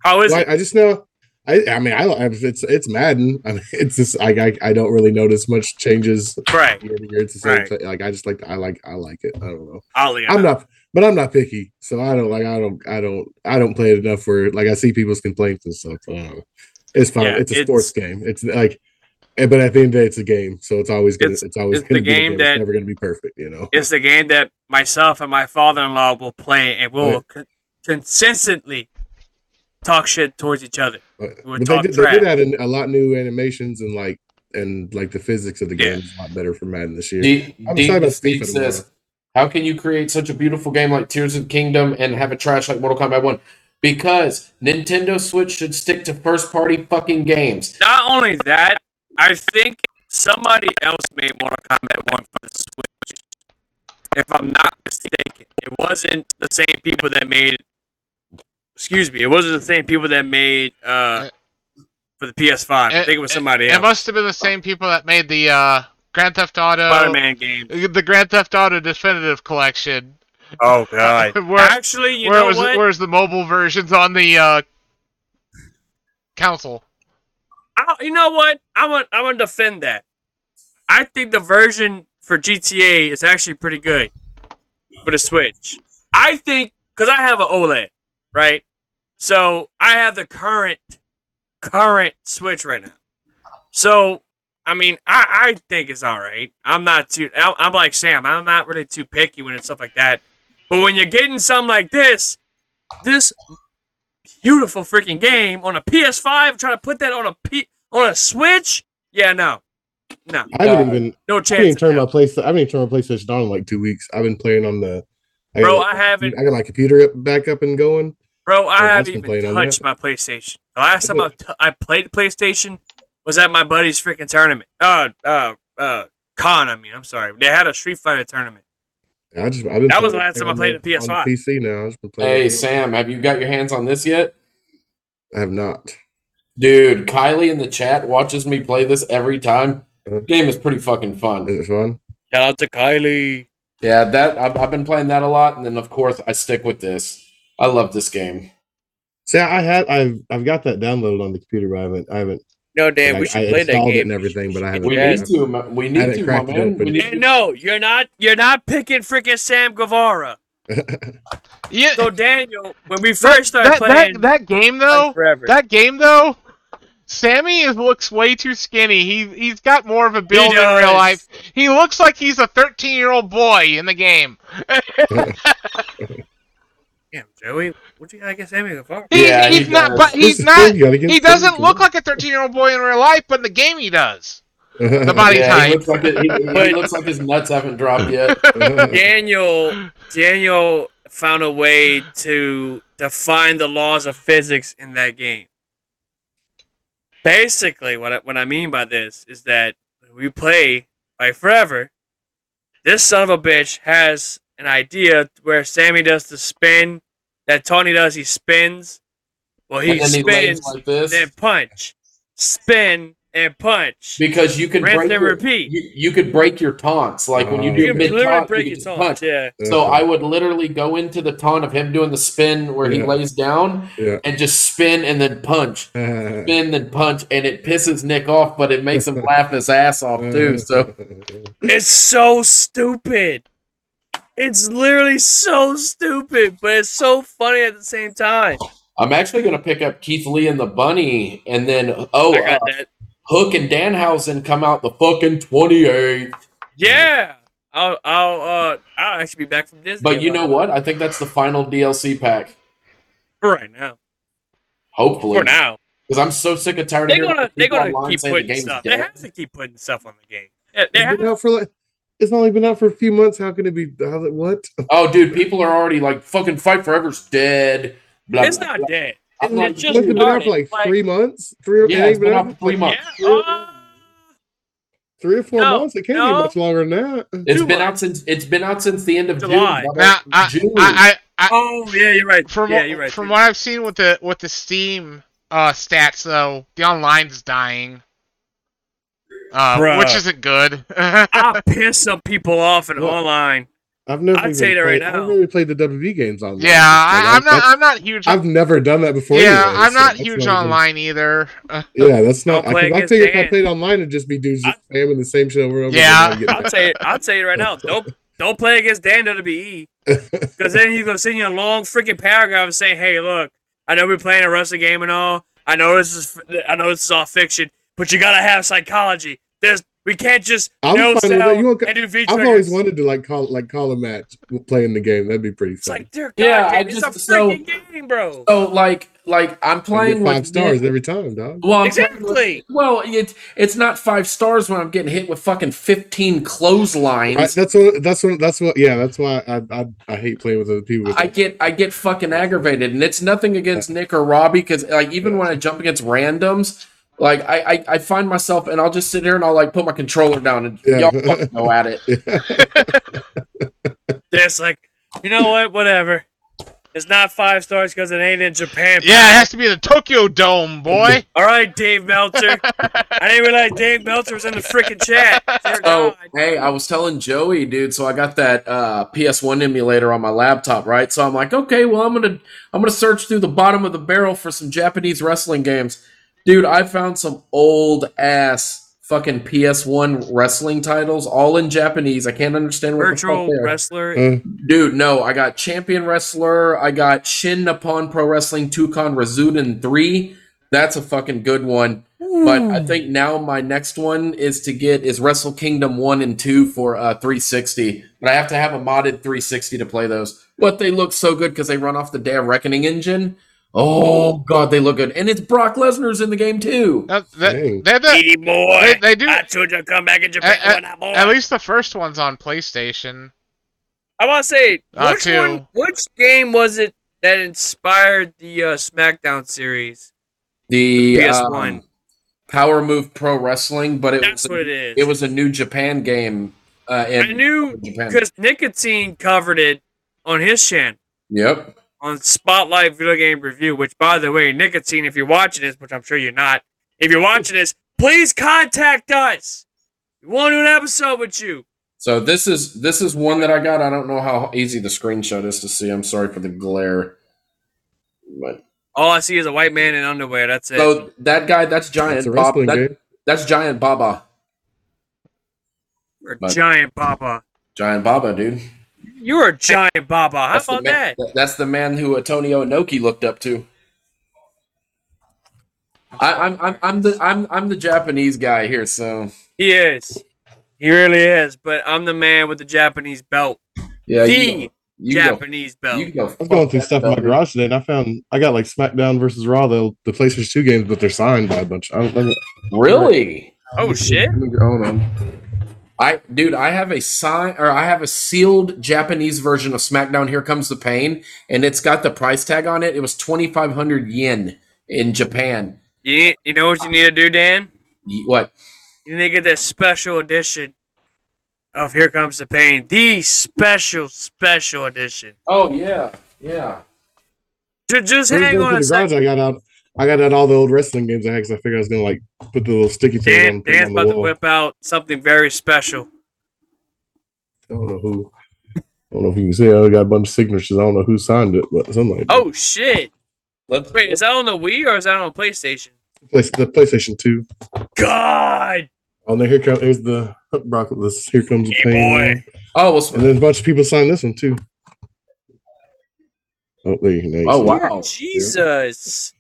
How is Well, it? I, I just know. I, I mean, I it's it's Madden. I mean, it's just I, I I don't really notice much changes right. year to year. It's the same. Right. thing. Like I just like I like I like it. I don't know. Ollie, I'm not, but I'm not picky, so I don't like. I don't. I don't. I don't play it enough for like I see people's complaints and stuff. So I. It's fine. Yeah, it's a it's- sports game. It's like, eh, but at the end of the day, it's a game, so it's always gonna. It's- It's, always it's the gonna be a game It's never gonna be perfect. You know. It's the game that myself and my father-in-law will play, and we'll Right. con- consistently talk shit towards each other. But, We'll they, talk did, they did add in a lot new animations and like and like the physics of the Yeah. game is a lot better for Madden this year. D- I'm D- excited Steve says, "How can you create such a beautiful game like Tears of the Kingdom and have it trash like Mortal Kombat One? Because Nintendo Switch should stick to first-party fucking games. Not only that, I think somebody else made Mortal Kombat 1 for the Switch. If I'm not mistaken, it wasn't the same people that made. Excuse me, it wasn't the same people that made uh for the PS5. I think it was somebody It else. It must have been the same people that made the uh, Grand Theft Auto, Spider-Man game. the Grand Theft Auto Definitive Collection, Oh god. where, Actually, you where know was, what? where's the mobile versions on the uh, console? I, you know what? I want I'm gonna defend that. I think the version for GTA is actually pretty good for the Switch. I think because I have an OLED, right? So I have the current current Switch right now. So I mean, I, I think it's all right. I'm not too. I'm, I'm like Sam. I'm not really too picky when it's stuff like that. But when you're getting something like this, this beautiful freaking game on a PS5, trying to put that on a P on a Switch, yeah, no, no, I haven't God. even. no chance. I haven't chance. even turned my hell. place. I haven't even turned my PlayStation on in like two weeks. I've been playing on the. I Bro, got, I haven't. I got my computer up, back up and going. Bro, I I've haven't even playing on touched my PlayStation. The last time I, t- I played the PlayStation was at my buddy's freaking tournament. Uh, uh, uh, con. I mean, I'm sorry. They had a Street Fighter tournament. I just. I've been That was the playing last time I played the on PS5. PC now. I've been. Hey it. Sam, have you got your hands on this yet? I have not. Dude, Kylie in the chat watches me play this every time. Uh-huh. Game is pretty fucking fun. Is it fun? Shout out to Kylie. Yeah, that I've, I've been playing that a lot, and then of course I stick with this. I love this game. See, I had. I've. I've got that downloaded on the computer, but I haven't. I haven't. No, Dan, I, we should I play that installed it game. and everything, but I haven't. We Yeah. need to. ma- We need to, my cracked it man. We need to- no, you're not. You're not picking freaking Sam Guevara. Yeah, So Daniel, when we first started that, playing, that, that game though, forever. that game though, Sammy is, looks way too skinny. He he's got more of a build in real life. He looks like he's a 13 year old boy in the game. Damn, Joey, what you gotta get Sammy Guevara? He, Yeah, he he's not, does. but he's This not. good, you gotta get He doesn't look like a 13 year old boy in real life, but in the game he does. The body yeah, he type. looks like it, he, he looks like his nuts haven't dropped yet. Daniel, Daniel found a way to define the laws of physics in that game. Basically, what I, what I mean by this is that we play like forever. This son of a bitch has an idea where Sammy does the spin that Tony does. He spins. Well, he and then he spins, like this. then punch, spin, and punch. because you can Rinse break and your, repeat. You, you could break your taunts like when you Oh. do You can mid literally taunt, break you your can just taunts. punch. Yeah. So I would literally go into the taunt of him doing the spin where he lays down Yeah. and just spin and then punch, spin then punch, and it pisses Nick off, but it makes him laugh his ass off too. So It's so stupid. It's literally so stupid, but it's so funny at the same time. I'm actually gonna pick up Keith Lee and the Bunny, and then oh, uh. Hook and Danhausen come out the fucking 28th. Yeah. I'll I'll uh I'll actually be back from Disney. But you know what? I think that's the final DLC pack. For right now. Hopefully, For now. because I'm so sick and tired of They're hearing gonna they're gonna keep saying the putting game's stuff. They have to keep putting stuff on the game. Yeah, they it's have been out for like it's only been out for a few months. How can it be? How, what? Oh, dude, people are already like, "Fucking Fight Forever's dead." Blah, It's blah, not blah. dead. I'm like, It's just It's been out for like, like- three months. Three. or- Yeah, it's been out out for three months. Yeah. Uh, Three or four No, months. It can't no. be much longer than that. It's Two been out since it's been out since the end of July. June. Now, I, June. I, I, I, oh yeah, you're right. from yeah, what, you're right. from what I've seen with the with the Steam uh, stats, though, the online's dying, uh, Bruh. which isn't good. I'll piss some people off in Well, online. I've never. I'd say that right played, now. I've never played the WB games online. yeah, I, I'm not. I'm not huge. I've never done that before. yeah, anyway, I'm so not huge not even- online either. Uh, Yeah, that's not. I, I against think if I played online, it'd just be dudes just spamming the same shit over and over. Yeah. I'll tell you, I'll tell you right now. Don't don't play against Dan WWE because then he's gonna send you a long freaking paragraph saying, "Hey, look, I know we're playing a wrestling game and all. I know this is I know this is all fiction, but you gotta have psychology. There's we can't just I'm no fine with sell that. You won't- and do V I've always wanted to like call like call a match playing the game. That'd be pretty It's fun. like, dear Yeah, God, I it's just- a so- freaking game, bro. So like, like I'm playing get five with stars every time, dog. Well, I'm playing with- Exactly. well, it's it's not five stars when I'm getting hit with fucking 15 clotheslines. I, that's what. That's what. That's what. Yeah, that's why I I, I hate playing with other people. I get I get fucking aggravated, and it's nothing against Nick or Robbie because like even when I jump against randoms, like I, I I find myself and I'll just sit here and I'll like put my controller down and Yeah. y'all fucking go at it. It's like, you know what? Whatever. It's not five stars because it ain't in Japan. yeah, it has to be the Tokyo Dome, boy. All right, Dave Meltzer. I didn't realize Dave Meltzer was in the freaking chat. Dear So God. hey, I was telling Joey, dude. So I got that uh, PS1 emulator on my laptop, right? So I'm like, okay, well, I'm gonna I'm gonna search through the bottom of the barrel for some Japanese wrestling games, dude. I found some old ass fucking PS1 wrestling titles, all in Japanese. I can't understand what the virtual fuck wrestler. Uh, Dude, no, I got Champion Wrestler. I got Shin Nippon Pro Wrestling Toukon Retsuden 3. That's a fucking good one. But I think now my next one is to get is Wrestle Kingdom 1 and 2 for uh 360. But I have to have a modded 360 to play those. But they look so good because they run off the Day of Reckoning engine. Oh god, they look good. And it's Brock Lesnar's in the game too. That, that, Dang. they're the, boy. they, they do. I told you to come back in Japan. At- when I'm boy. At least the first one's on PlayStation. I want to say, Uh, which two. one? Which game was it that inspired the uh, SmackDown series? The PS1. um, Power Move Pro Wrestling, but it That's was what it is. it was a new Japan game uh in I knew because Nicotine covered it on his channel. Yep. On Spotlight Video Game Review, which, by the way, Nicotine, if you're watching this, which I'm sure you're not, if you're watching this, please contact us. We want to do an episode with you. So this is this is one that I got. I don't know how easy the screenshot is to see. I'm sorry for the glare. But All I see is a white man in underwear. That's it. so that guy, that's giant it's a Bob. that- that's giant Baba. You're but- giant Baba. Giant Baba, dude. You're a giant Baba. How That's the about man, that? That's the man who Antonio Inoki looked up to. I, I'm I'm I'm the I'm I'm the Japanese guy here, so He is. He really is. But I'm the man with the Japanese belt. yeah. the you go, you go, Japanese belt. you go I was going through fuck stuff in my garage today, and I found I got like SmackDown versus Raw, the the PlayStation Two games, but they're signed by a bunch. I don't know. Really? oh, shit. Let me go- Hold on. I dude, I have a sign or I have a sealed Japanese version of SmackDown Here Comes the Pain, and it's got the price tag on it. It was twenty five hundred yen in Japan. You, you know what you need to do, Dan? What? You need to get that special edition of Here Comes the Pain. The special, special edition. Oh yeah, yeah. Ju- Just hang on a second. I got out. I got out all the old wrestling games I had because I figured I was gonna like put the little sticky thing Dan, on, put 'em Dan's on the about to whip out something very special. I don't know who. I don't know if you can see. I got a bunch of signatures. I don't know who signed it, but something like that. Oh shit! Let's Wait, is that on the Wii or is that on PlayStation? Play- the PlayStation Two. God, Oh, no, here comes here's the Brock. This here comes the Hey, pain. boy. Oh, well, And then a bunch of people signed this one too. Oh, there you go. Oh, wow. Jesus!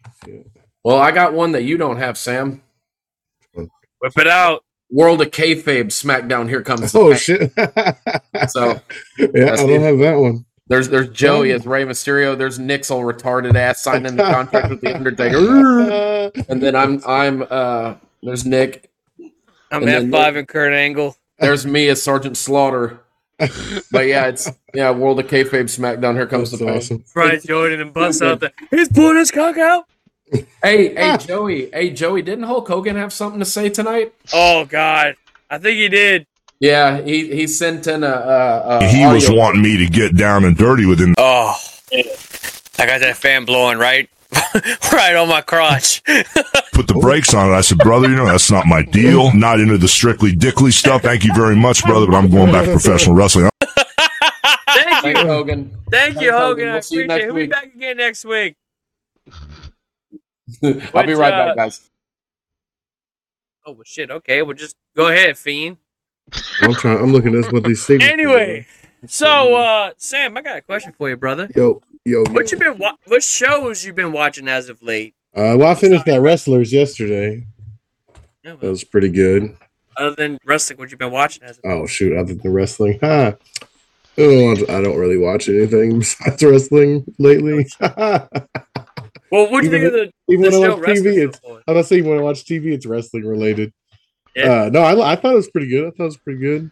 well, I got one that you don't have, Sam. Whip it out. World of Kayfabe SmackDown. Here comes. the Oh pain. shit! So yeah, I don't have that one. there's there's Joey as Rey Mysterio. There's Nick's old retarded ass signing the contract with the Undertaker. and then I'm I'm uh there's Nick. I'm And F then- five and Kurt Angle. There's me as Sergeant Slaughter. But yeah, it's yeah, World of Kayfabe SmackDown. Here comes That's the pain. awesome. Brian Jordan and bust out the. He's pulling his cock out. Hey, hey, Joey. Hey, Joey. Didn't Hulk Hogan have something to say tonight? Oh God, I think he did. Yeah, he he sent in a. a, a he was wanting me to get down and dirty with him. Oh, I got that fan blowing right, right on my crotch. Put the brakes on it. I said, brother, you know that's not my deal. Not into the strictly dickly stuff. Thank you very much, brother, but I'm going back to professional wrestling. Thank Thanks, you, Hogan. thank you, Thanks, Hogan. Hogan. I We'll see you appreciate next it. We'll be back again next week. I'll be right uh, back, guys. Oh well, shit. Okay, well just go ahead, fiend. I'm trying. I'm looking at this what these signatures. Anyway, so uh, Sam, I got a question for you, brother. yo, yo, What yo. you been? Wa- what shows you been watching as of late? Uh, well, I finished that wrestlers yesterday. That was pretty good. Other than wrestling, what you been watching as? Of- Oh shoot! Other than wrestling, huh? I don't, I don't really watch anything besides wrestling lately. well, what do you think of the, Even the when I show watch wrestling? TV, it's? I don't say when I watch TV, it's wrestling related. Yeah. Uh, no, I, I thought it was pretty good. I thought it was pretty good.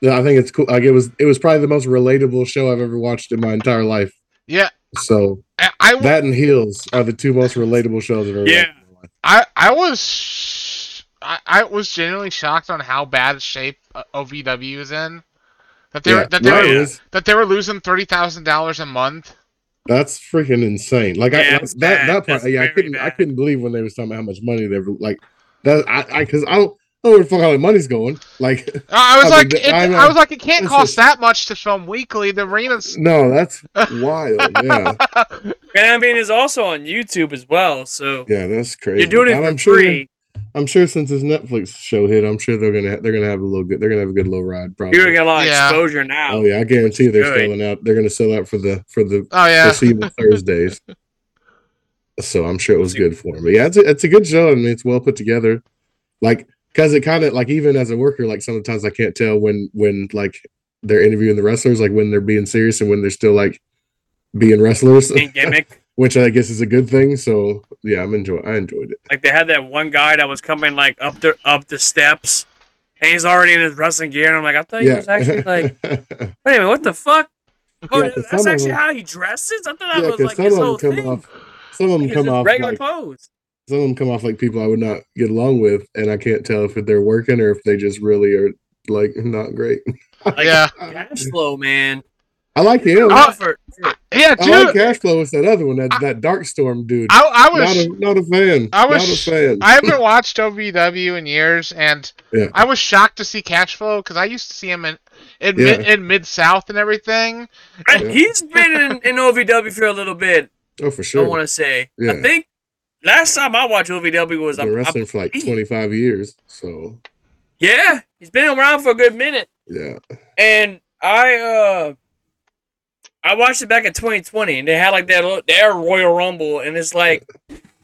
Yeah, I think it's cool. Like it was, it was probably the most relatable show I've ever watched in my entire life. Yeah, So I, I, that and Heels are the two most relatable shows I've ever Yeah. watched. In my life. I, I was, sh- I, I was genuinely shocked on how bad shape uh, OVW is in. That they Yeah, were that they were it is. that they were losing thirty thousand dollars a month. That's freaking insane. Like Yeah, I, it's that bad. that part, That's yeah, I couldn't I couldn't believe when they were talking about how much money they were like that. I I because I don't I don't know where the fuck all the money's going. Like uh, I was I like, mean, it, I was like, it can't cost just- that much to film weekly. The arenas. no, that's wild. Yeah, And I mean, it's also on YouTube as well. So yeah, that's crazy. you're doing it And for I'm sure, free. I'm sure since this Netflix show hit, I'm sure they're gonna they're gonna have a little good. They're gonna have a good little ride. Probably. You're gonna get a lot of Yeah. exposure now. Oh yeah, I guarantee they're Good. selling out. They're gonna sell out for the for the Oh yeah, foreseeable Thursdays. So I'm sure it was good for him. But yeah, it's a, it's a good show. I mean, it's well put together. Like, cause it kind of like even as a worker, like sometimes I can't tell when when like they're interviewing the wrestlers, like when they're being serious and when they're still like being wrestlers, In gimmick. which I guess is a good thing. So yeah, I'm enjoy. I enjoyed it. Like they had that one guy that was coming like up the up the steps, and he's already in his wrestling gear. And I'm like, I thought he Yeah, was actually like, wait a minute, what the fuck? Oh, Yeah, that's actually them- how he dresses. I thought that yeah, was because like some his of them whole come thing. off. Some of them come off regular like clothes. Some of them come off like people I would not get along with, and I can't tell if they're working or if they just really are like not great. Yeah, Cash flow, man. I like him. For- for- yeah, I dude. like Cashflow. It's that other one, that, that Dark Storm dude. I, I not, was a, not a fan. I was- not a fan. I haven't watched OVW in years, and Yeah. I was shocked to see cash flow because I used to see him in in, Yeah. mid, in mid South and everything. And Yeah. he's been in, in OVW for a little bit. oh, for sure. I want to say. Yeah. I think last time I watched OVW was Been I'm, wrestling I'm- for like 25 years. So, yeah, he's been around for a good minute. yeah. And I uh I watched it back in 2020 and they had like that little- their Royal Rumble and it's like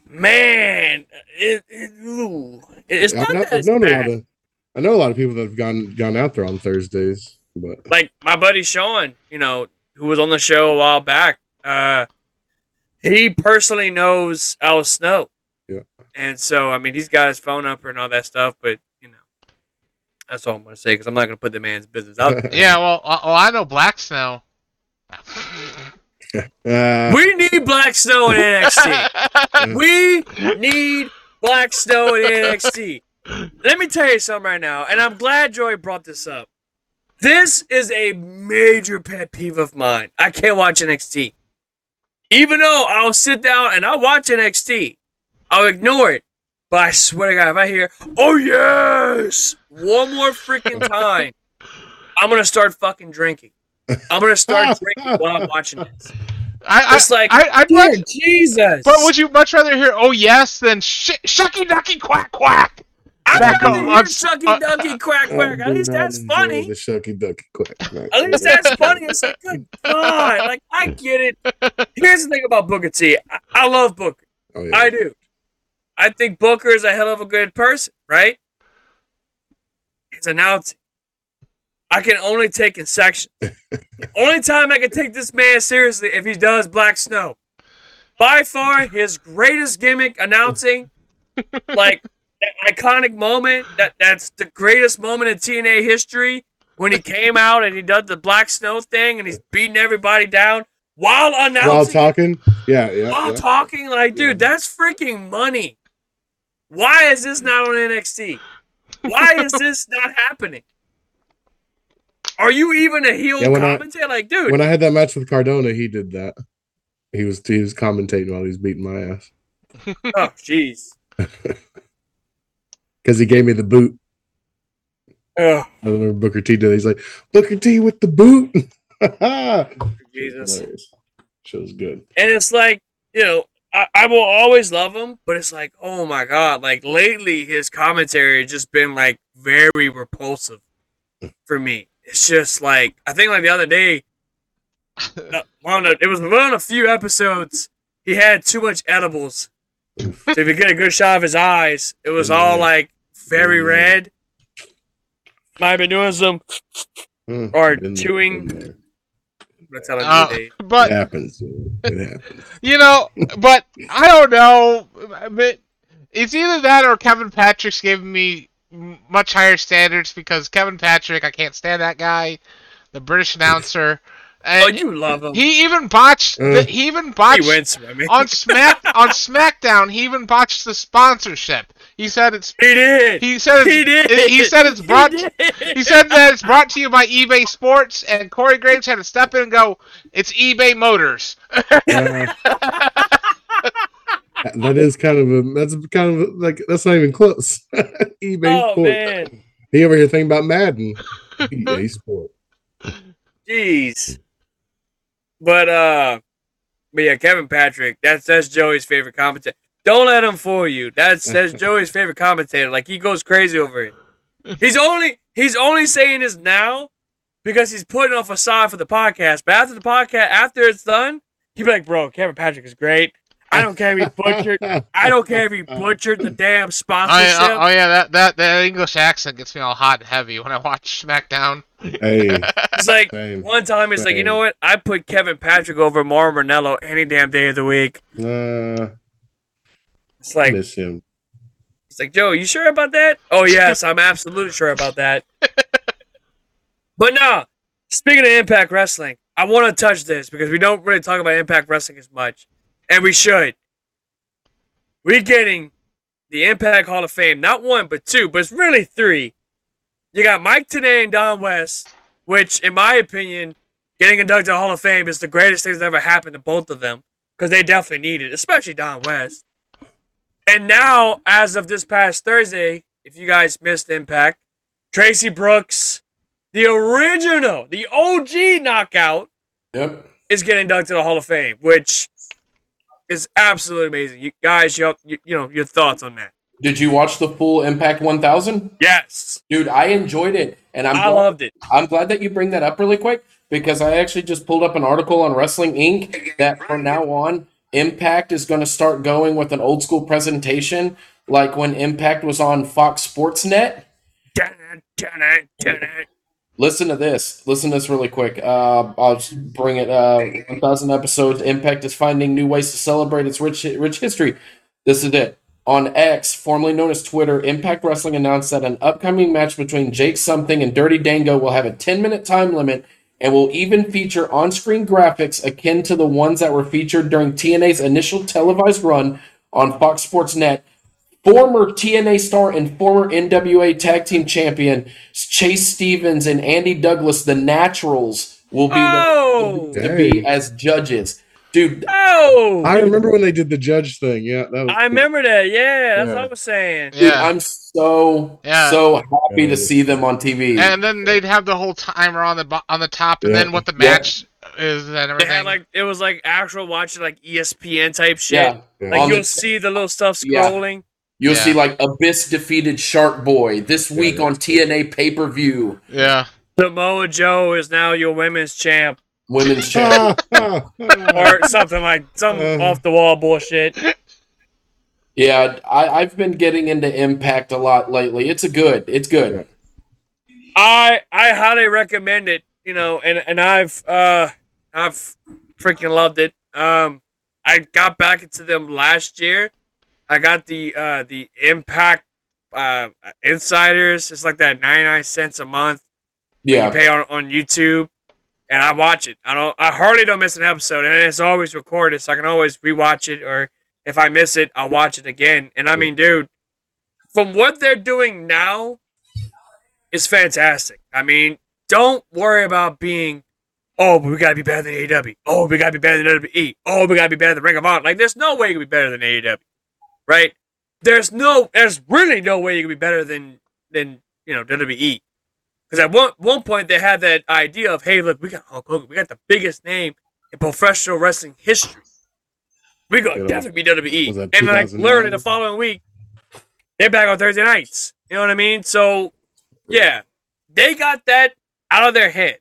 man, it, it ooh, it's not not, that known a lot bad. of. I know a lot of people that have gone gone out there on Thursdays, but like my buddy Sean, you know, who was on the show a while back, uh, he personally knows Al Snow. Yeah. And so, I mean, he's got his phone number and all that stuff, but, you know, that's all I'm going to say because I'm not going to put the man's business out there. Yeah, well, uh, well, I know Black Snow. uh, we need Black Snow in NXT. we need Black Snow in NXT. Let me tell you something right now, and I'm glad Joy brought this up. This is a major pet peeve of mine. I can't watch NXT. Even though I'll sit down and I'll watch NXT, I'll ignore it. But I swear to God, if I hear, oh yes, one more freaking time, I'm gonna start fucking drinking. I'm gonna start drinking while I'm watching this. I, I, like, I, I'd much, Jesus. but would you much rather hear "Oh yes" than sh- "Shucky Ducky Quack Quack"? Back rather on- hear Shucky on- Ducky Quack Quack. At least that's funny. The shucky ducky quack. quack. At least that's funny. It's like, good God. Like, I get it. Here's the thing about Booker T. I, I love Booker. Oh, yeah. I do. I think Booker is a hell of a good person, right? He's announcing. I can only take in sections. the only time I can take this man seriously if he does Black Snow. By far, his greatest gimmick announcing, like that iconic moment. That that's the greatest moment in TNA history when he came out and he did the Black Snow thing and he's beating everybody down while announcing While talking, yeah, yeah. while yeah. talking like, dude, that's freaking money. Why is this not on NXT? Why is this not happening? Are you even a heel Yeah, when I- commentator? Like, dude, When I had that match with Cardona, he did that. He was he was commentating while he was beating my ass oh jeez. because he gave me the boot. Oh, I remember Booker T did. it. He's like Booker T with the boot. Jesus. Hilarious. Show's good. And it's like, you know, I, I will always love him, but it's like, oh my god, like lately his commentary has just been like very repulsive for me. It's just like I think like the other day, uh, one of it was one of a few episodes. He had too much edibles, so if you get a good shot of his eyes, it was all like very Yeah. red. I've been doing some. Hmm. Or Been chewing. That's how Uh, I do. But It happens. It happens. you know, but I don't know. But it's either that or Kevin Patrick's giving me much higher standards because Kevin Patrick, I can't stand that guy, the British announcer. Oh, you love him. he even botched. Uh. the, he even He botched went swimming. on Smack on SmackDown. He even botched the sponsorship. He said it's. He did. He said it's, He did. He said it's brought. He. He said that it's brought to you by eBay Sports, and Corey Graves had to step in and go, "It's eBay Motors." Uh, that is kind of a that's kind of like that's not even close. eBay Oh Sport. man, He over here thinking about Madden. eBay Sports. jeez. But uh, but yeah, Kevin Patrick. That's that's Joey's favorite commentator. Don't let him fool you. That's that's Joey's favorite commentator. Like he goes crazy over it. He's only he's only saying this now because he's putting off a facade for the podcast. But after the podcast, after it's done, he'd be like, "Bro, Kevin Patrick is great. I don't care if he butchered. I don't care if he butchered the damn Oh sponsorship." yeah, oh, yeah, that, that that English accent gets me all hot and heavy when I watch SmackDown. Hey, It's like same. one time it's like, you know what? I put Kevin Patrick over Mauro Ranallo any damn day of the week. Uh, It's like miss him. it's like, Joe, you sure about that? Oh yes, I'm absolutely sure about that. but no, speaking of Impact Wrestling, I want to touch this because we don't really talk about Impact Wrestling as much, and we should. We're getting the Impact Hall of Fame, not one but two, but it's really three. You got Mike Tenay and Don West, which, in my opinion, getting inducted to the Hall of Fame is the greatest thing that's ever happened to both of them because they definitely need it, especially Don West. And now, as of this past Thursday, if you guys missed Impact, Traci Brooks, the original, the OG knockout, Yep. is getting inducted to the Hall of Fame, which is absolutely amazing. You guys, you, you, know your thoughts on that? Did you watch the full Impact 1000? Yes, Dude, I enjoyed it, and I'm I glad, loved it. I'm glad that you bring that up really quick because I actually just pulled up an article on Wrestling Inc. that from now on, Impact is going to start going with an old school presentation, like when Impact was on Fox Sports Net. Listen to this. Listen to this really quick. Uh, I'll just bring it. Uh, 1,000 episodes. Impact is finding new ways to celebrate its rich, rich history. This is it. On X, formerly known as Twitter, Impact Wrestling announced that an upcoming match between Jake Something and Dirty Dango will have a 10 minute time limit and will even feature on screen graphics akin to the ones that were featured during TNA's initial televised run on Fox Sports Net. Former TNA star and former NWA Tag Team Champion Chase Stevens and Andy Douglas, the Naturals, will be Oh, the, to be as judges. Dude. Oh, I remember when they did the judge thing. Yeah, that was I remember that. Yeah, that's Yeah. what I was saying. Dude, Yeah. I'm so Yeah. so happy to see them on TV. And then they'd have the whole timer on the on the top, and Yeah. then what the Yeah. match is and They everything. had like it was like actual watching like ESPN type shit. yeah, Yeah. Like On you'll the- see the little stuff Yeah. scrolling. you'll Yeah. see like Abyss defeated Shark Boy this week Yeah. on TNA pay per view. yeah. Samoa Joe is now your women's champ, Women's champ. or something like some Uh. off the wall bullshit. yeah, I, I've been getting into Impact a lot lately. It's a good. It's good. I I highly recommend it. You know, and and I've uh I've freaking loved it. Um, I got back into them last year. I got the uh the Impact uh Insiders. It's like that ninety nine cents a month. you Yeah, pay on, on YouTube, and I watch it. I don't. I hardly don't miss an episode, and it's always recorded, so I can always rewatch it. Or if I miss it, I'll watch it again. And I mean, dude, from what they're doing now, is fantastic. I mean, don't worry about being. Oh, but we gotta be better than AEW. Oh, we gotta be better than WWE. Oh, we gotta be better than Ring of Honor. Like, there's no way you can be better than AEW, right? There's no, there's really no way you can be better than than you know WWE. Because at one one point they had that idea of, hey, look, we got Hulk Hogan, we got the biggest name in professional wrestling history. We gonna definitely be WWE. And like 2009? literally the following week, they're back on Thursday nights. You know what I mean? So yeah, they got that out of their head,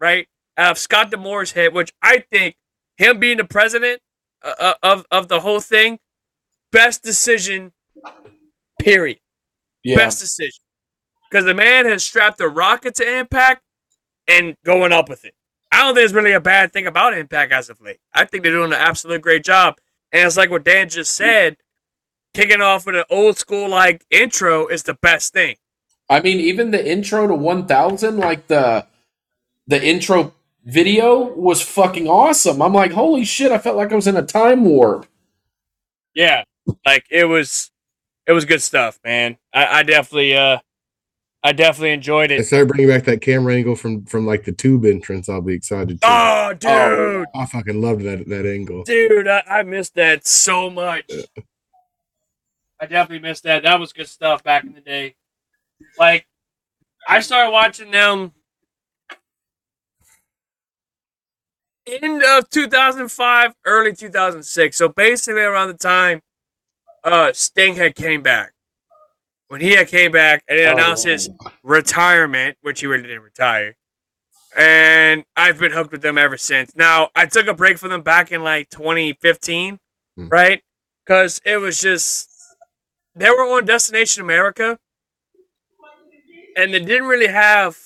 right? Out of Scott D'Amore's head, which I think him being the president uh, uh, of of the whole thing, best decision. Period yeah. best decision because the man has strapped a rocket to Impact and going up with it. I don't think it's really a bad thing about Impact as of late. I think they're doing an absolute great job. And it's like what Dan just said, kicking off with an old school like intro is the best thing. I mean, even the intro to 1000, like the the intro video was fucking awesome. I'm like, holy shit! I felt like I was in a time warp. Yeah, like it was, it was good stuff, man. I, I definitely, uh, I definitely enjoyed it. They it. start bringing back that camera angle from from like the tube entrance. I'll be excited. Too. Oh, dude, Oh. I fucking loved that that angle. dude, I, I missed that so much. I definitely missed that. That was good stuff back in the day. Like, I started watching them end of 2005, early 2006. So basically around the time uh Sting had came back. When he came back and then announced his retirement, which he really didn't retire. And I've been hooked with them ever since. Now, I took a break from them back in like 2015, Hmm. right? Because it was just, they were on Destination America, and they didn't really have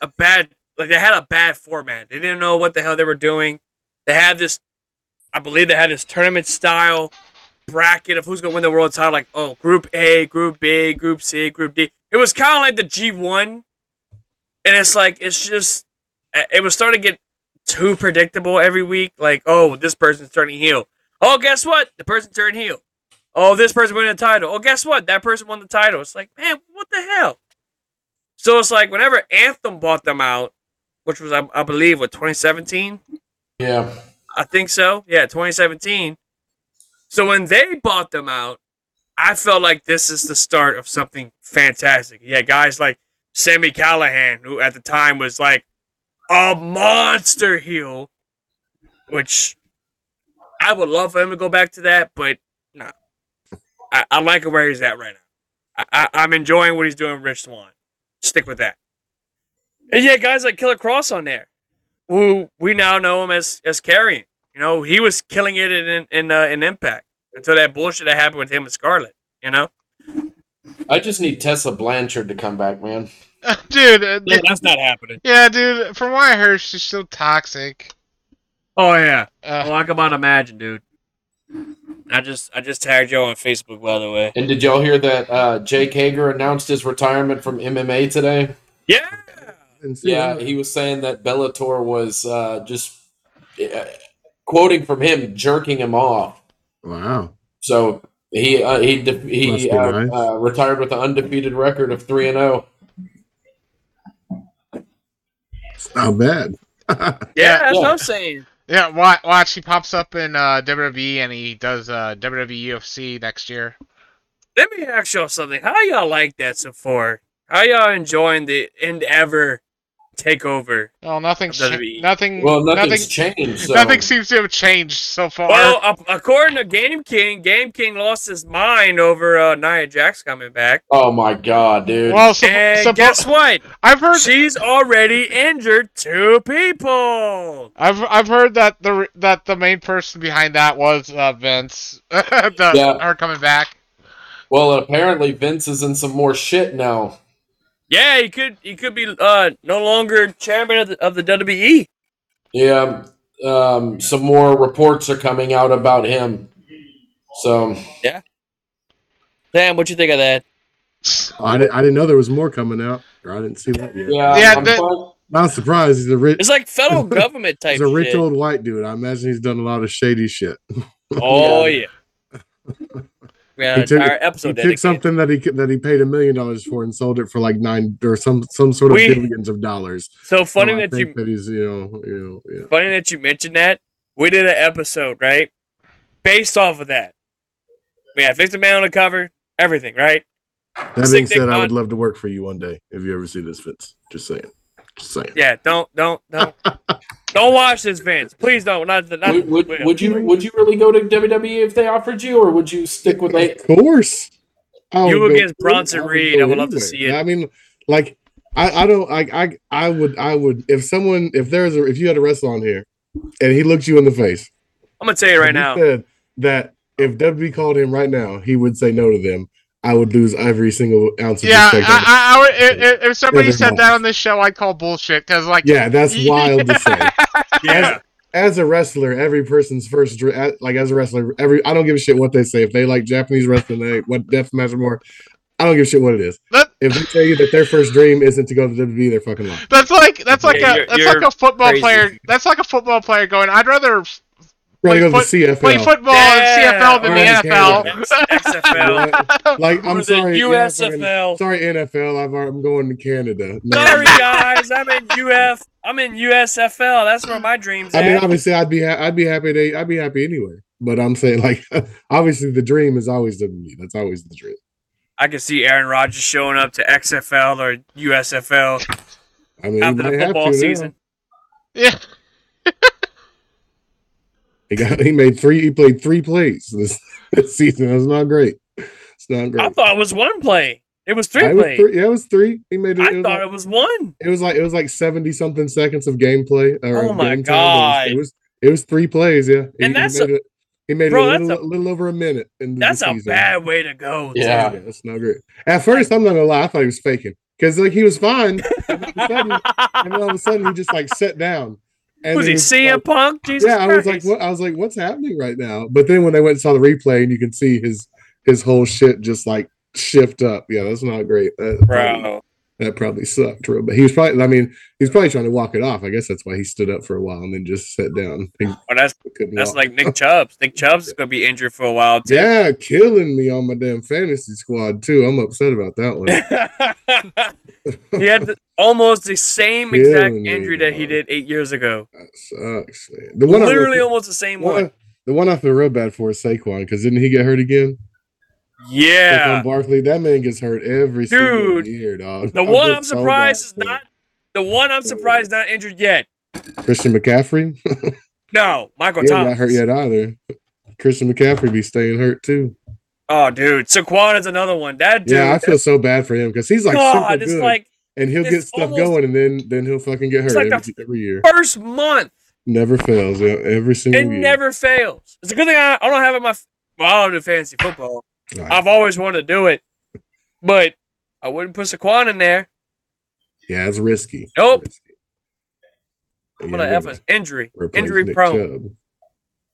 a bad, like, they had a bad format. They didn't know what the hell they were doing. They had this, I believe they had this tournament style bracket of who's going to win the world title. Like, oh, Group A, Group B, Group C, Group D. It was kind of like the G1 and it's like it's just eh, it was starting to get too predictable every week. Like, oh, this person's turning heel. Oh, guess what? The person turned heel. Oh, this person won the title. Oh, guess what? That person won the title. It's like, man, what the hell? So it's like whenever Anthem bought them out, which was I, I believe what 2017. Yeah, I think so. Yeah, 2017. So when they bought them out, I felt like this is the start of something fantastic. Yeah, guys like Sami Callihan, who at the time was like a monster heel, which I would love for him to go back to that, but no. I, I like where he's at right now. I, I, I'm enjoying what he's doing with Rich Swann. Stick with that. And yeah, guys like Killer Kross on there, who we now know him as as Karrion. You know, he was killing it in in uh, in Impact until that bullshit that happened with him and Scarlett. You know, I just need Tessa Blanchard to come back, man. dude. uh, yeah, that's not happening. yeah, dude. From what I heard, she's so toxic. Oh yeah, Uh, well, I can about imagine, dude. I just I just tagged y'all on Facebook, by the way. And did y'all hear that uh, Jake Hager announced his retirement from MMA today? Yeah, Yeah, he was saying that Bellator was uh, just uh, quoting from him, jerking him off. wow. So he uh, he de- he uh, nice. uh, retired with an undefeated record of three and oh. zero. It's not bad. yeah, Yeah, that's yeah. what I'm saying. Yeah, watch, watch. He pops up in uh, WWE and he does uh, WWE UFC next year. Let me ask y'all something. How y'all like that so far? How y'all enjoying the Endeavor takeover? Well, nothing's Of cha- WWE. nothing. Well, nothing's nothing. changed. So. Nothing seems to have changed so far. Well, a- according to Game King, Game King lost his mind over uh, Nia Jax coming back. Oh my god, dude. well, so, And so- guess what? I've heard. She's already injured two people. I've I've heard that the that the main person behind that was uh, Vince. the, Yeah. Her coming back. well, apparently Vince is in some more shit now. Yeah, he could he could be uh no longer chairman of the, of the WWE. Yeah, um, some more reports are coming out about him. So yeah. Damn, what you think of that? I didn't, I didn't know there was more coming out. Or I didn't see that yet. yeah, Yeah, I'm the- fine. Not surprised. He's a rich. It's like federal government type He's a rich shit. old white dude. I imagine he's done a lot of shady shit. Oh yeah. We had He took- He episode took something that he that he paid a million dollars for and sold it for like nine or some some sort of We- billions of dollars. So funny So that you that he's you know you know yeah. funny that you mentioned that. We did an episode, right? Based off of that. We had Fixed Man on the cover, everything, right? That being said, I would love to work for you one day if you ever see this, Fitz. Just saying. Just saying. Yeah, don't don't don't don't watch this, Vince. Please don't. Not, not would, would, would you would you really go to WWE if they offered you, or would you stick with a? Of course. I You would against Bronson I Reed, I would love to see it. I mean, like, I, I don't, I, I, I would, I would, if someone, if there's a, if you had a wrestler on here, and he looked you in the face, I'm gonna tell you right and he now. said that if WWE called him right now, he would say no to them. I would lose every single ounce of Yeah, respect. I, I, I would, if, if somebody said mind. that on this show, I'd call bullshit because like yeah, that's wild to say. Yeah. As a wrestler, every person's first, dr- as- like as a wrestler, every I don't give a shit what they say. If they like Japanese wrestling, they what death match more, I don't give a shit what it is. That- If they tell you that their first dream isn't to go to WWE, they're fucking lying. That's like that's like Yeah, a that's like a football crazy. player. That's like a football player going. I'd rather f- Rather go to foot- the CFL. play football Yeah, in CFL than or the in NFL. XFL. like I'm the sorry, yeah, USFL. sorry NFL. I've, I'm going to Canada. No. Sorry guys, I'm in UF. I'm in USFL. That's where my dreams are. I mean, obviously, I'd be ha- I'd be happy to I'd be happy anyway. But I'm saying, like, obviously, the dream is always WWE. That's always the dream. I can see Aaron Rodgers showing up to XFL or USFL I mean, after the football to now. season. Yeah, He got he made three. He played three plays this, this season. It's not great. It's not great. I thought it was one play. It was three I was three- yeah, it was three. He made it. I it was thought like, it was one. it was like it was like seventy something seconds of gameplay. Or Oh my game time. God. It was it was three plays. Yeah, he, And that's he made it. He made Bro, it a little, a, little over a minute. In That's the a bad way to go. Yeah. Yeah, that's not great. At first, I'm not gonna lie, I thought he was faking because like he was fine, and, all sudden, and then all of a sudden he just like sat down. And was he CM like- Punk? Jesus yeah, I was like, what? I was like, what's happening right now? But then when they went and saw the replay, and you can see his his whole shit just like shift up. Yeah, that's not great. That Bro. that probably sucked. real- But he was probably, I mean, he was probably trying to walk it off. I guess that's why he stood up for a while and then just sat down. He Oh, that's that's walk. like Nick Chubbs. Nick Chubbs is gonna be injured for a while too. yeah, killing me on my damn fantasy squad too. I'm upset about that one. he had the- almost the same exact me, injury that he did eight years ago. That sucks, man. The one Literally almost the same one, one. The one I feel real bad for is Saquon because didn't he get hurt again? Yeah. Saquon Barkley, that man gets hurt every single year, dog. The I one I'm surprised is not the one I'm surprised not injured yet. Christian McCaffrey. No, Michael ain't Thomas. got hurt yet either. Christian McCaffrey be staying hurt too. Oh, dude, Saquon is another one. That dude. yeah, I feel so bad for him because he's like God, super it's like and he'll get stuff almost- going, and then then he'll fucking get hurt like every, every year. first month. Never fails. Every single It year. never fails. It's a good thing I, I don't have it my. Well, I don't do fantasy football. Right. I've always wanted to do it, but I wouldn't put Saquon in there. yeah, it's risky. Nope. Risky. I'm Yeah, gonna have an injury, injury Nick prone. Chubb.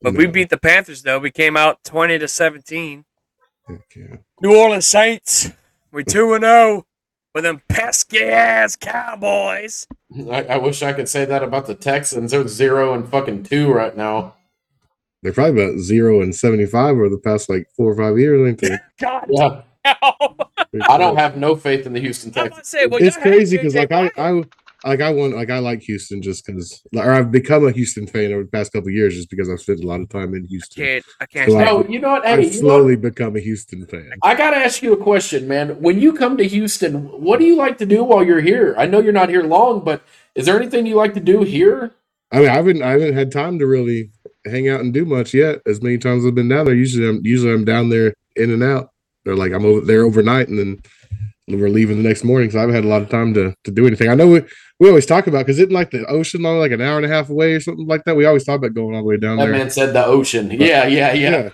But we beat the Panthers though. We came out twenty to seventeen. yeah. New Orleans Saints. We two and zero with them pesky ass Cowboys. I, I wish I could say that about the Texans. They're zero and fucking two right now. They're probably about zero and seventy-five over the past like four or five years, ain't they? God Yeah, damn. I don't have no faith in the Houston I'm about Texans. say, well, it's crazy because like I, I like I want like I like Houston just because, or I've become a Houston fan over the past couple of years just because I've spent a lot of time in Houston. Can't I can't So I- Oh, you know what? Hey, I've you know slowly what? become a Houston fan. I gotta ask you a question, man. When you come to Houston, what do you like to do while you're here? I know you're not here long, but is there anything you like to do here? I mean, I haven't I haven't had time to really hang out and do much yet. As many times I've been down there, usually I'm usually I'm down there in and out. They're like I'm over there overnight and then we're leaving the next morning. So I haven't had a lot of time to to do anything. I know we, we always talk about because isn't like the ocean only like an hour and a half away or something like that. We always talk about going all the way down That there. man said the ocean. Yeah, yeah, yeah.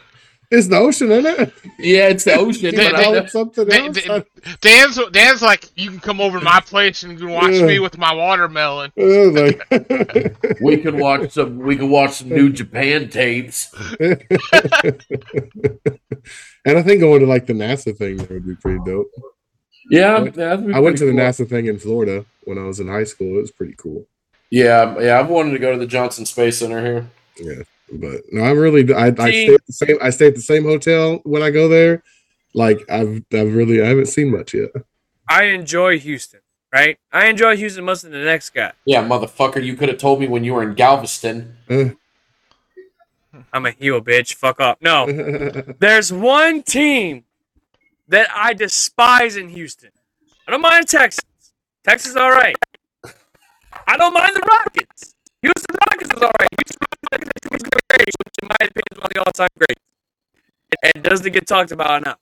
It's the ocean, isn't it? Yeah, it's the ocean. You They- but I call know- it something They- else. they- Dan's Dan's like, you can come over to my place and you can watch Yeah. me with my watermelon. Like- we can watch some. We can watch some New Japan tapes. and I think going to like the NASA thing would be pretty dope. Yeah, I went- yeah, I went to the cool. NASA thing in Florida when I was in high school. It was pretty cool. Yeah, yeah. I've wanted to go to the Johnson Space Center here. Yeah, but no, I really I, I stay at the same I stay at the same hotel when I go there. Like I've I've really I haven't seen much yet. I enjoy Houston, right? I enjoy Houston most than the next guy. Yeah, motherfucker. You could have told me when you were in Galveston. Uh, I'm a heel, bitch. Fuck up. No, there's one team that I despise in Houston. I don't mind Texas. Texas all right. I don't mind the Rockets. Houston Rockets is all right. Houston Rockets is great, which in my opinion is one of the all-time greats. And doesn't get talked about enough.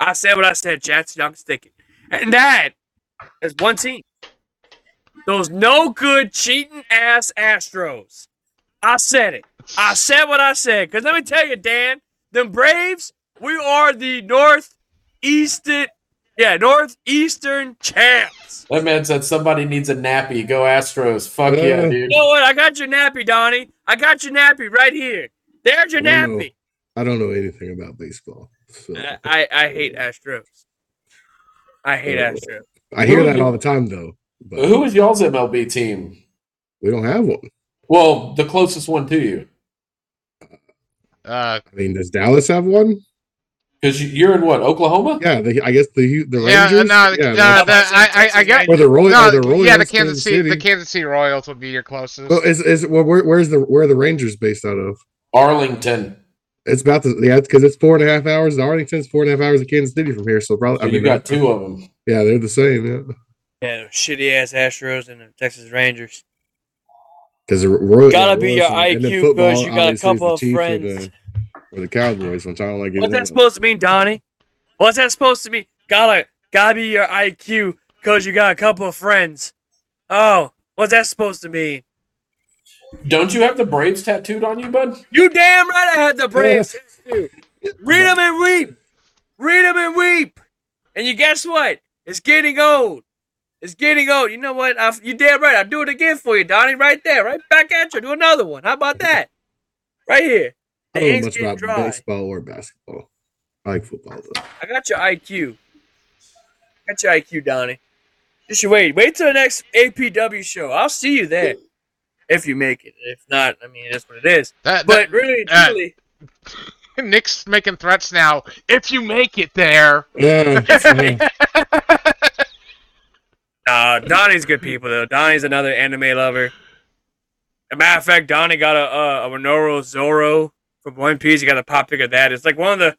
I said what I said, Jets. Y'all can stick it. And that is one team. Those no good cheating ass Astros. I said it. I said what I said. Because let me tell you, Dan, them Braves, we are the northeastern, yeah, northeastern champs. That man said somebody needs a nappy. Go Astros. Fuck yeah, Uh. dude. You know what? I got your nappy, Donnie. I got your nappy right here. There's your I don't know. nappy. I don't know anything about baseball. So I, I, I hate Astros. I hate Uh, Astros. I hear that all the time though. But Who is y'all's MLB team? we don't have one. Well, the closest one to you, Uh, I mean, does Dallas have one? Because you're in what Oklahoma? Yeah, the, I guess the the yeah, Rangers. no, yeah, no, the- the, I, I, I get. or the Royals. No, or the Royals yeah, the Kansas Kansas City, the Kansas City Royals would be your closest. Well, is is well, where, where's the where are the Rangers based out of? Arlington. It's about the yeah, because it's four and a half hours. The Arlington's four and a half hours of Kansas City from here, so probably. So I you got two of them. Yeah, they're the same. Yeah, Yeah, shitty ass Astros and the Texas Rangers. because the Royals Gotta be your and IQ, because you got a couple of Chiefs or friends. The, or the Cowboys, which I don't like. What's that one. supposed to mean, Donnie? What's that supposed to mean? Gotta gotta be your IQ because you got a couple of friends. Oh, what's that supposed to mean? Don't you have the Braves tattooed on you, bud? You damn right I had the Braves. too. Read them and weep. Read them and weep. And you guess what? It's getting old. It's getting old. You know what? I, you damn right. I'll do it again for you, Donnie. Right there. Right back at you. Do another one. How about that? Right here. I The don't know ink's much about dry. baseball or basketball. I like football though. I got your IQ. Got your IQ, Donnie. Just you wait. Wait till the next APW show. I'll see you there. If you make it. If not, I mean, that's what it is. That- But really, uh, truly, that- Nick's making threats now. If you make it there, Yeah, nah, Donnie's good people, though. Donnie's another anime lover. As a matter of fact, Donnie got a, uh, a Roronoa Zoro from One Piece. You got a pop pick of that. It's like one of the.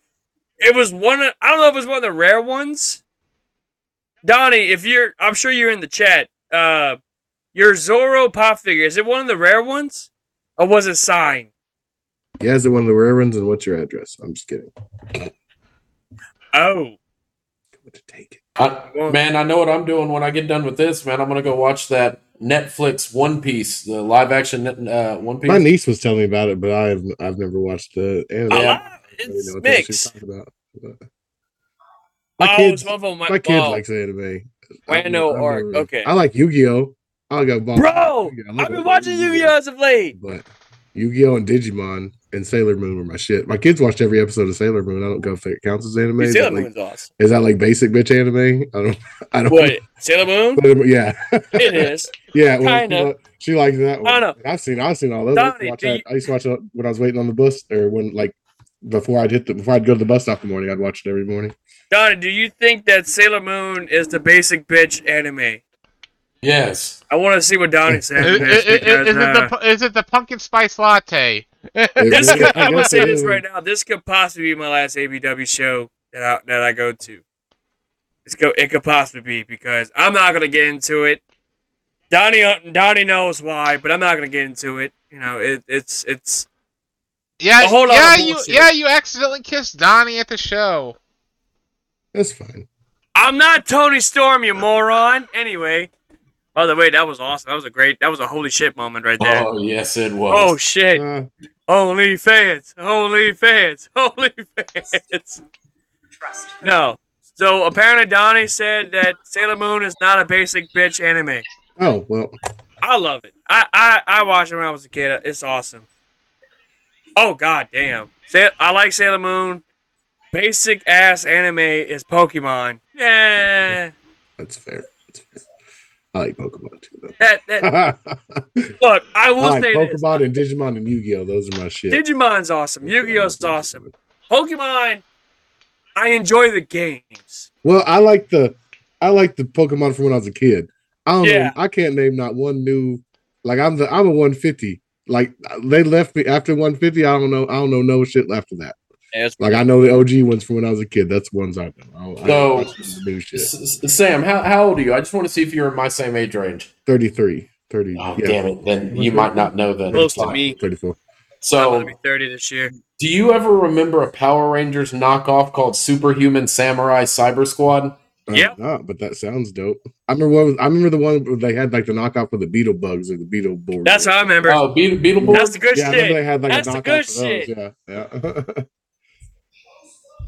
It was one of. I don't know if it was one of the rare ones. Donnie, if you're. I'm sure you're in the chat. Uh, your Zoro pop figure, is it one of the rare ones? Or was it signed? yeah. Is it one of the rare ones? And what's your address? I'm just kidding. Oh. What to take it? I, man, I know what I'm doing when I get done with this, man. I'm gonna go watch that Netflix One Piece, the live action uh, One Piece. My niece was telling me about it, but I've I've never watched the anime. I It's know what the hell she's mixed. about. My oh, kids, of them. my kid oh. likes anime. Wano I've arc, never- okay. I like Yu-Gi-Oh. I'll go Bro, Yu-Gi-Oh. I love I've been watching Yu-Gi-Oh as of late. But Yu-Gi-Oh and Digimon and Sailor Moon were my shit. My kids watched every episode of Sailor Moon. I don't know if it counts as anime. Is Sailor that, like, Moon's awesome. is that like basic bitch anime? I don't. I don't. What? Sailor Moon? But, yeah, It is. yeah. well, Kinda. she likes that one. I know. I've seen. I've seen all those. I used to watch that- you- I used to watch it when I was waiting on the bus, or when like before I'd hit the before I'd go to the bus stop in the morning. I'd watch it every morning. Donnie, do you think that Sailor Moon is the basic bitch anime? Yes. I want to see what Donnie said. Is, in is- is it uh, the is it the pumpkin spice latte? This I could, I'm gonna say this is. right now. This could possibly be my last APW show that I, that I go to. It's go, it could possibly be because I'm not gonna get into it. Donnie uh, Donnie knows why, but I'm not gonna get into it. You know, it, it's it's Yeah, A whole lot yeah, you yeah you accidentally kissed Donnie at the show. That's fine. I'm not Toni Storm, you moron. Anyway, by the way, that was awesome. That was a great. That was a holy shit moment right there. Oh yes, it was. Oh shit! Uh, Holy fans! Holy fans! Holy fans! No. So apparently Donnie said that Sailor Moon is not a basic bitch anime. oh well, I love it. I I, I watched it when I was a kid. It's awesome. Oh god damn! Sa- I like Sailor Moon. Basic ass anime is Pokemon. Yeah. that's fair. That's fair. I like Pokemon too, though. That, that, look, I will like say this. Pokemon and Digimon and Yu-Gi-Oh. Those are my shit. Digimon's awesome. Yu-Gi-Oh's awesome. Pokemon, I enjoy the games. Well, I like the I like the Pokemon from when I was a kid. I don't Yeah. know. I can't name not one new. Like I'm the I'm a 150. Like they left me after 150. I don't know. I don't know no shit after that. Like I know the OG ones from when I was a kid. That's the ones I know. I, don't- I So- don't watch the new shit. S- S- Sam, how, how old are you? I just want to see if you're in my same age range. 33, 30. Oh yeah, damn it! Then you might not know then. Close to me. 34. I'm So, be 30 this year. do you ever remember a Power Rangers knockoff called Superhuman Samurai Cyber Squad? Uh, I'm not, but that sounds dope. I remember one. I remember the one where they had like the knockoff of the Beetle Bugs or the Beetle Board. That's how I remember. Oh, Beetle, Beetleborgs? That's the good yeah, I shit. they had like That's a the knockoff good of those. shit. Yeah, yeah.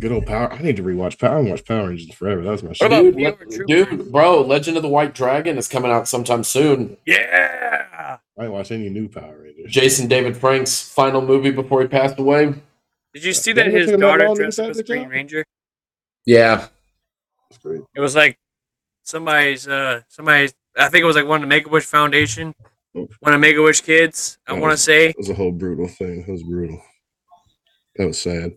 Good old Power. I need to rewatch Power. I haven't watched Power Rangers forever. That was my shit. about dude, Pure le- Trooper? dude, bro, Legend of the White Dragon is coming out sometime soon. Yeah. I didn't watch any new Power Rangers. Jason David Frank's final movie before he passed away. Did you see Didn't that his take him that daughter long to dressed get up as a Green? Ranger? Yeah. That's great. It was like somebody's uh somebody's I think it was like one of the Make a Wish Foundation. One of Make a Wish kids, I wanna say. It was a whole brutal thing. It was brutal. That was sad.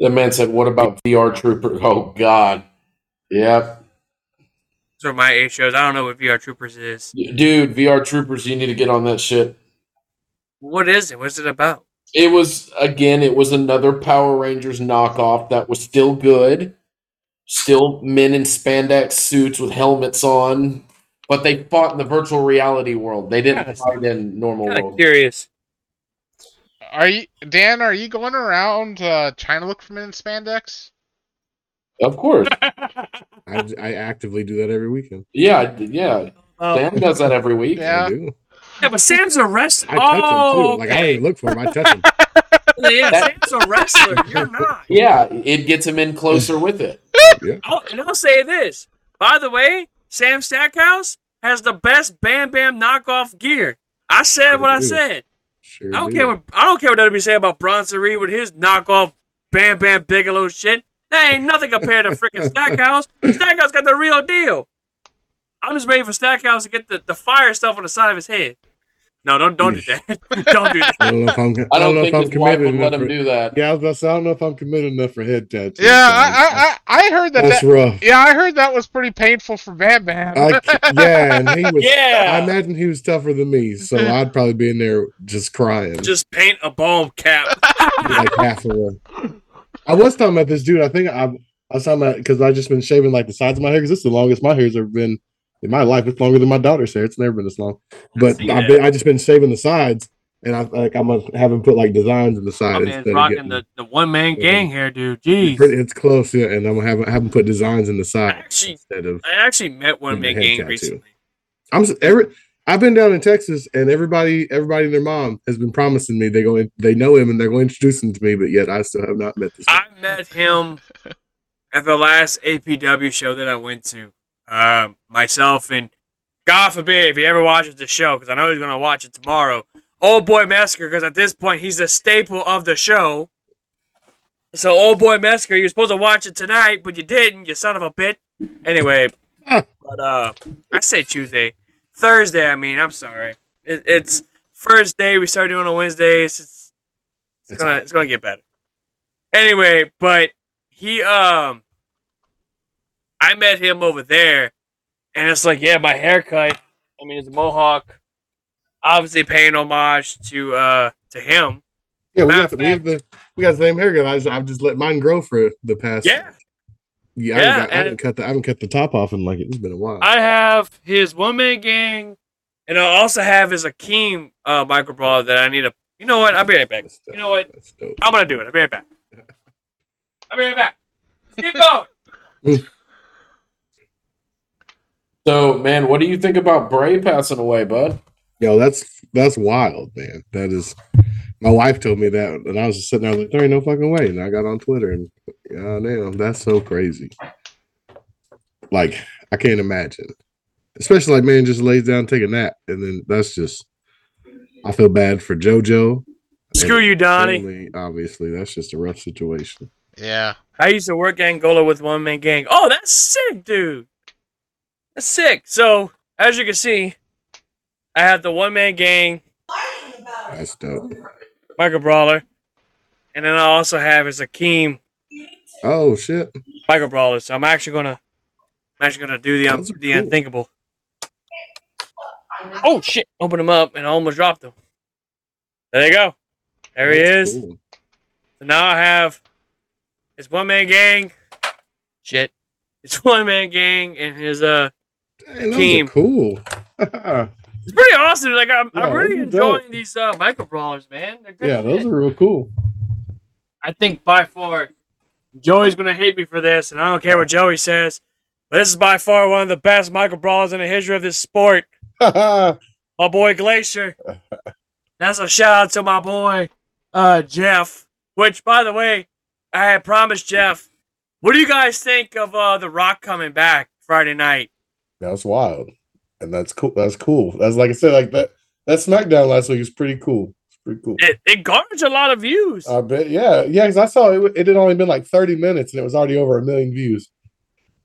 The man said, What about VR Trooper? Oh, God. Yep. Those are my age shows. I don't know what VR Troopers is. Dude, VR Troopers, you need to get on that shit. What is it? What's it about? It was, again, it was another Power Rangers knockoff that was still good. Still men in spandex suits with helmets on. But they fought in the virtual reality world. They didn't Yes. fight in normal Kind of world. curious. Are you Dan? Are you going around uh, trying to look for men in spandex? Of course. I, I actively do that every weekend. Yeah, yeah. Oh, Sam does that every week. Yeah. I do. yeah, but Sam's a wrestler. I touch oh, him too. Like I don't look for him. I touch him. yeah, That- Sam's a wrestler. You're not. Yeah, it gets him in closer with it. Oh, and I'll say this. By the way, Sam Stackhouse has the best Bam Bam knockoff gear. I said what I said. Sure I don't do. care what I don't care what WWE say about Bronson Reed with his knockoff Bam Bam Bigelow shit. That ain't nothing compared to freaking Stackhouse. Stackhouse got the real deal. I'm just waiting for Stackhouse to get the, the fire stuff on the side of his head. No, don't don't do that. don't do that. I don't know if I'm. I don't know think if I'm his wife committed would let enough. him For, do that. yeah, I was about to say I don't know if I'm committed enough for head tattoos. Yeah, I, I, I I heard that. That's that rough. yeah, I heard that was pretty painful for Bam Bam. I, yeah, and he was. yeah, I imagine he was tougher than me, so I'd probably be in there just crying, Just paint a ball cap. like half of a. I was talking about this dude. I think I, I was talking about because I just been shaving like the sides of my hair because this is the longest my hair's ever been in my life. It's longer than my daughter's hair. It's never been this long. But I've been, I just been shaving the sides, and I like I'm gonna have him put like designs in the side man's instead of rocking getting. the, the one man Yeah. gang here, dude. Jeez. It's close, yeah, and I'm gonna have, have him put designs in the side Actually- instead of. I actually met one man gang tattoo. recently. I'm every. I've been down in Texas, and everybody, everybody and their mom has been promising me they going, they know him, and they're going to introduce him to me, but yet I still have not met this. guy. I met him at the last APW show that I went to. Um, myself and God forbid if he ever watches the show, because I know he's gonna watch it tomorrow. Old boy Massacre, because at this point he's a staple of the show. So old boy Massacre, you're supposed to watch it tonight, but you didn't, you son of a bitch. Anyway, but uh, I say Tuesday, Thursday. I mean, I'm sorry. It, it's first day we start doing on Wednesdays. It's, it's It's gonna it's gonna get better. Anyway, but he um I met him over there and it's like, yeah, my haircut I mean, it's a mohawk. Obviously, paying homage to uh to him. Yeah, we got the, we have the we got the same haircut. I just, I've just let mine grow for the past. Yeah, yeah. I, Yeah, haven't got, I haven't cut the I haven't cut the top off in like it's been a while. I have his one man gang, and I also have his Akeem uh micro brawler that I need to. You know what? I'll be right back. You know what? I'm gonna do it. I'll be right back. I'll be right back. Keep going. So, man, what do you think about Bray passing away, bud? Yo, that's that's wild, man. That is. My wife told me that, and I was just sitting there like, there ain't no fucking way. And I got on Twitter, and god damn, that's so crazy. Like, I can't imagine. Especially like man just lays down, take a nap, and then that's just. I feel bad for JoJo. Screw you, Donnie. Family, obviously, that's just a rough situation. Yeah. I used to work Angola with one man gang. Oh, that's sick, dude. That's sick. So, as you can see, I have the one man gang That's dope. micro brawler, and then I also have his Akeem Oh shit! micro brawler. So I'm actually gonna, I'm actually gonna do the um, the cool. unthinkable. Oh shit! Open him up, and I almost dropped him. There you go. There he is. cool. So now I have his one man gang. Shit. His one man gang and his uh Dang, those Team. are cool. it's pretty awesome. Like I'm, I'm really enjoying dope. these uh micro brawlers, man. Good yeah, those shit. are real cool. I think by far Joey's gonna hate me for this, and I don't care what Joey says. But this is by far one of the best micro brawlers in the history of this sport. My boy Glacier. That's a shout out to my boy uh Jeff. Which by the way, I had promised Jeff. What do you guys think of uh The Rock coming back Friday night? That's wild, and that's cool. That's cool. That's like I said, like that. That SmackDown last week is pretty cool. It's pretty cool. It, it garnered a lot of views. I bet. Yeah, yeah. Because I saw it. It had only been like thirty minutes, and it was already over a million views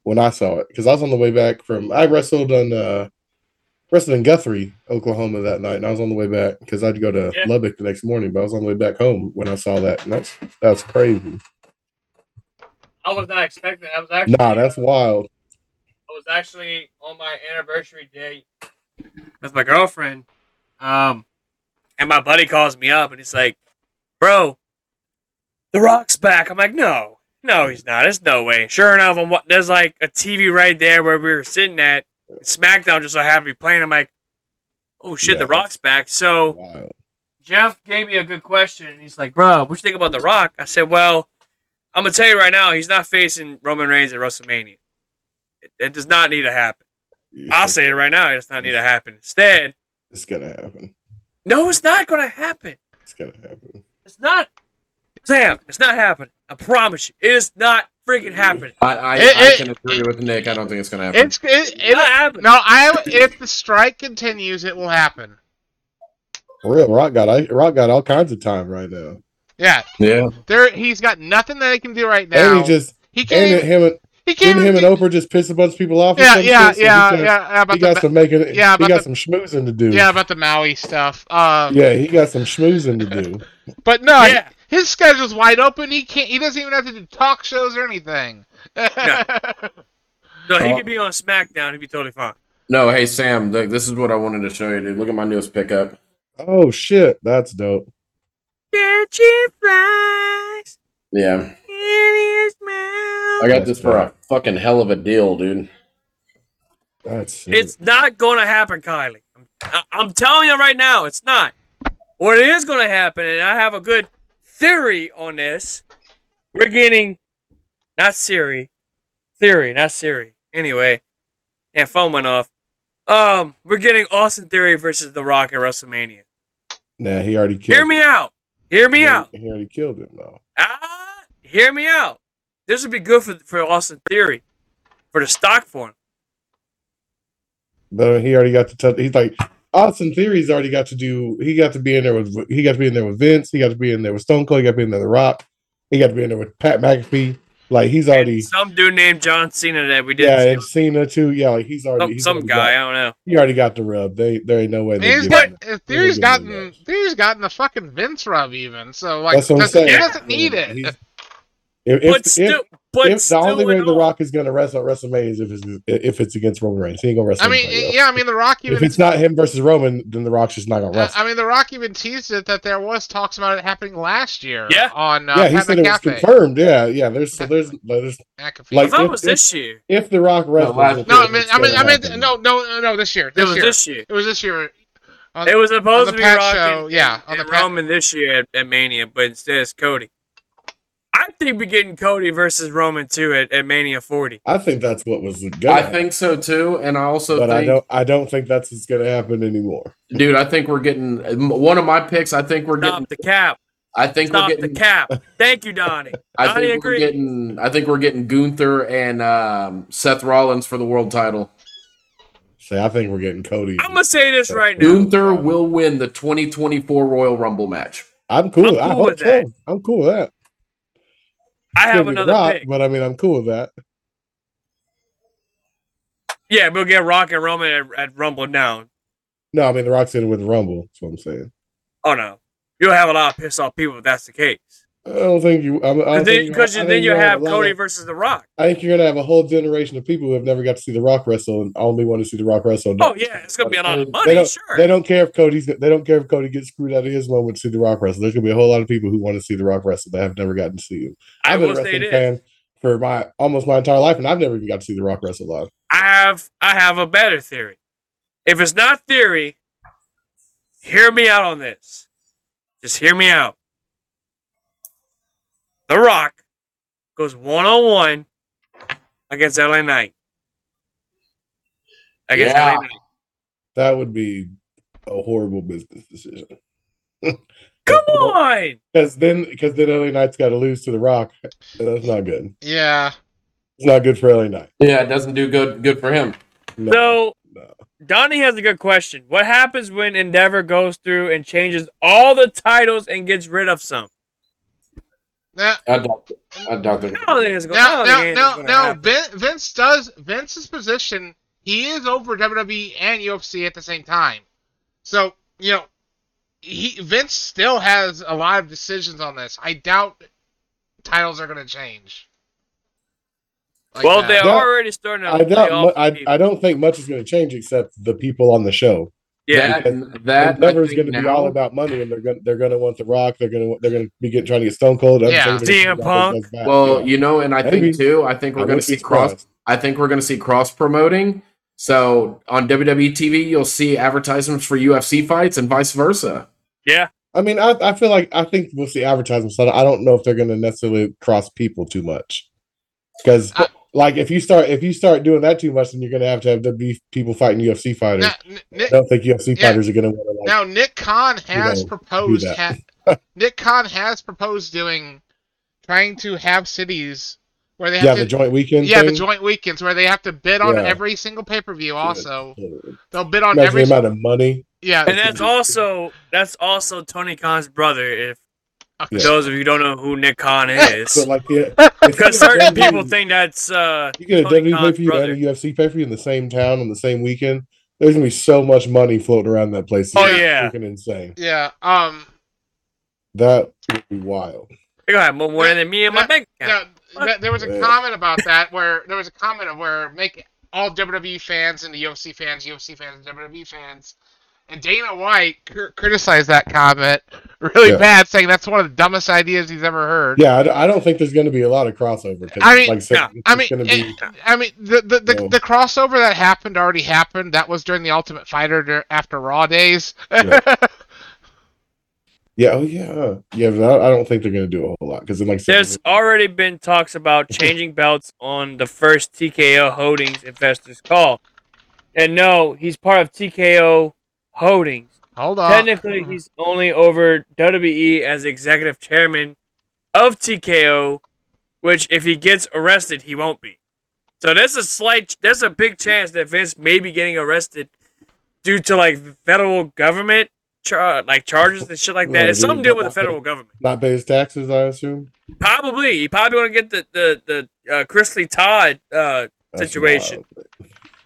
when I saw it. Because I was on the way back from. I wrestled on. uh Wrestled in Guthrie, Oklahoma that night, and I was on the way back because I'd go to Yeah. Lubbock the next morning. But I was on the way back home when I saw that, and that's that's crazy. I was not expecting. I was actually. Nah, that's wild. I was actually on my anniversary date with my girlfriend. Um, and my buddy calls me up and he's like, "Bro, The Rock's back." I'm like, "No, no, he's not. There's no way." Sure enough, I'm, there's like a TV right there where we were sitting at. SmackDown just so happened to be playing. I'm like, "Oh shit, Yeah, The Rock's back!" So Wild. Jeff gave me a good question. He's like, "Bro, what you think about The Rock?" I said, "Well, I'm gonna tell you right now, he's not facing Roman Reigns at WrestleMania. It, it does not need to happen. I'll say it right now. It does not need to happen. Instead, It's gonna happen. no, it's not gonna happen. It's gonna happen. It's not. Sam, it's not happening. I promise you, it is not freaking happening. I, I, It- I it- can agree with Nick. I don't think it's going to happen. It's it, It's it, not happening. no. I if the strike continues, it will happen. For real, Rock got I- Rock got all kinds of time right now, Yeah, yeah. there. He's got nothing that he can do right and now. he just he can't. and even- him and he can't. didn't him even and Oprah just piss a bunch of people off. or yeah, some yeah, shit? So he yeah, got- yeah, yeah. About He got the some making. yeah, he got the- some schmoozing to do. yeah about the Maui stuff. Uh, yeah, he got some schmoozing to do. but no, Yeah. his schedule's wide open. He can't. He doesn't even have to do talk shows or anything. No, he Oh. could be on SmackDown. He'd be totally fine. No, hey, Sam, look, this is what I wanted to show you, dude. Look at my newest pickup. Oh shit, that's dope. Catching flies Yeah. In his mouth. I got this for a fucking hell of a deal, dude. That's sick. It's not going to happen, Kylie. I'm, I- I'm telling you right now, it's not. What is going to happen, and I have a good theory on this. We're getting, not Siri, theory, not Siri. Anyway, and phone went off. Um, we're getting Austin Theory versus The Rock at WrestleMania. nah, he already killed. Hear me out. Hear me He- out. He already killed him though. Ah, hear me out. This would be good for for Austin Theory, for the stock for him. But he already got to touch. He's like Austin Theory's already got to do. He got to be in there with. He got to be in there with Vince. He got to be in there with Stone Cold. He got to be in there with The Rock. He got to be in there with Pat McAfee. Like he's already. And some dude named John Cena that we didn't. Yeah, see. and Cena too. Yeah, like he's already. some, he's some already guy. I don't know. he already got the rub. They there ain't no way. they He's give got him- Theory's give him gotten. Theory's gotten the fucking Vince rub even. So like That's what I'm saying. he doesn't need it. He's- If, but if, still, if, but if the only way The Rock is going to wrestle at WrestleMania is if it's, if it's against Roman Reigns. He ain't going to wrestle. I mean, yeah, I mean, The Rock if it's not him versus Roman, then The Rock's just not going to uh, wrestle. I mean, The Rock even teased it that there was talks about it happening last year. Yeah. On uh, yeah, he Pat said it was confirmed. Yeah, yeah. There's so there's there's McAfee. Like- thought if- it was if- this year. if The Rock wrestles. last- no, I mean, I mean, I mean, no, no, no, this year. It This was year. this year. It was this year. On- It was supposed to be Rock show, and, yeah, on and the Roman this year at, at Mania, but instead it's Cody. I think we're getting Cody versus Roman too at, at Mania 40. I think that's what was good. I think so too, and I also but I don't. I don't think that's what's going to happen anymore. dude, I think we're getting one of my picks. I think we're getting. The cap. I think Stop we're getting the cap. Thank you, Donnie. I Donnie think we're getting. I think we're getting Gunther and um, Seth Rollins for the world title. Say, I think we're getting Cody. I'm gonna say this right now. Gunther will win the 2024 Royal Rumble match. I'm cool. I'm I cool hope with so. that. I'm cool with that. I have another Rock, pick. but I mean, I'm cool with that. Yeah, we'll get Rock and Roman at, at Rumble down. No, I mean, The Rock's in with Rumble. That's what I'm saying. Oh no, you'll have a lot of pissed off people if that's the case. I don't think you. I'm, I don't Because then, you, think then you you're have Cody of- versus The Rock. I think you're gonna have a whole generation of people who have never got to see The Rock wrestle and only want to see The Rock wrestle. Oh yeah, it's gonna be a lot of They money. don't, Sure. they don't care if Cody's. They don't care if Cody gets screwed out of his moment to see The Rock wrestle. There's gonna be a whole lot of people who want to see The Rock wrestle that have never gotten to see him. I've been a wrestling fan for my almost my entire life, and I've never even got to see The Rock wrestle live. I have I have a better theory. If it's not theory, hear me out on this. Just hear me out. The Rock goes one on one against LA Knight. Against Yeah. LA Knight. That would be a horrible business decision. Come on! Because then, because then LA Knight's got to lose to The Rock. That's not good. Yeah. It's not good for LA Knight. Yeah, it doesn't do good. Good for him. No, So no. Donnie has a good question. What happens when Endeavor goes through and changes all the titles and gets rid of some? Now, I doubt. I doubt that. I don't think it's going. now, I don't now, think now, gonna now happen. Vince does Vince's position. He is over WWE and UFC at the same time. So you know, he Vince still has a lot of decisions on this. I doubt titles are going to change. Like well, that. they're already starting to I doubt. off I. I don't think much is going to change except the people on the show. Yeah. that, that I Endeavor's going to be all about money, and they're going they're going to want the Rock. They're going to they're going to be getting trying to get Stone Cold. Yeah. CM Punk. Well, you know, and I Maybe. think too. I think we're going to see cross. surprised. I think we're going to see cross promoting. So on WWE TV, you'll see advertisements for UFC fights and vice versa. Yeah. I mean, I, I feel like I think we'll see advertisements. I don't- I don't know if they're going to necessarily cross people too much, because I- like if you start if you start doing that too much, then you're going to have to have WWE people fighting UFC fighters. now, N- I Nick, don't think UFC Yeah. fighters are going to want to like. now Nick Khan has know, proposed. Ha- Nick Khan has proposed doing, trying to have cities where they have yeah, to the joint weekend. Yeah, the joint weekends where they have to bid on Yeah. every single pay per view. Also, Yeah. they'll bid on Imagine every. the amount of money. Yeah, And that's also that's also Tony Khan's brother. If okay. Yeah. those of you who don't know who Nick Khan is, But like, yeah, because get certain people think that's uh, you get a Tony WWE pay Khan's per view and a UFC pay per view in the same town on the same weekend. There's gonna be so much money floating around that place. Oh, yeah. freaking insane. yeah. Um. That would be wild. They gonna have more money than me and my bank account. Now, there was a Yeah. comment about that where there was a comment of where make all WWE fans and the UFC fans, UFC fans, and WWE fans. And Dana White cr- criticized that comment really Yeah. bad, saying that's one of the dumbest ideas he's ever heard. Yeah, I don't think there's going to be a lot of crossover. 'cause I mean, like I said, yeah, I mean, be. it- I mean, the the, the, No. the crossover that happened already happened. That was during the Ultimate Fighter after Raw days. Yeah. Yeah, oh yeah, yeah. But I, I don't think they're going to do a whole lot because, like, I said, There's already been talks about changing belts on the first TKO Holdings investors call. And no, he's part of TKO Holdings. Hold on. Technically, he's only over WWE as executive chairman of TKO, which if he gets arrested, he won't be. So there's a slight, there's a big chance that Vince may be getting arrested due to like federal government, char- like charges and shit like that. Well, It's something to do with the dude, federal government. not pay his taxes. I assume. Probably, he probably want to get the the the uh, Chrisley Todd uh, That's Situation. wild.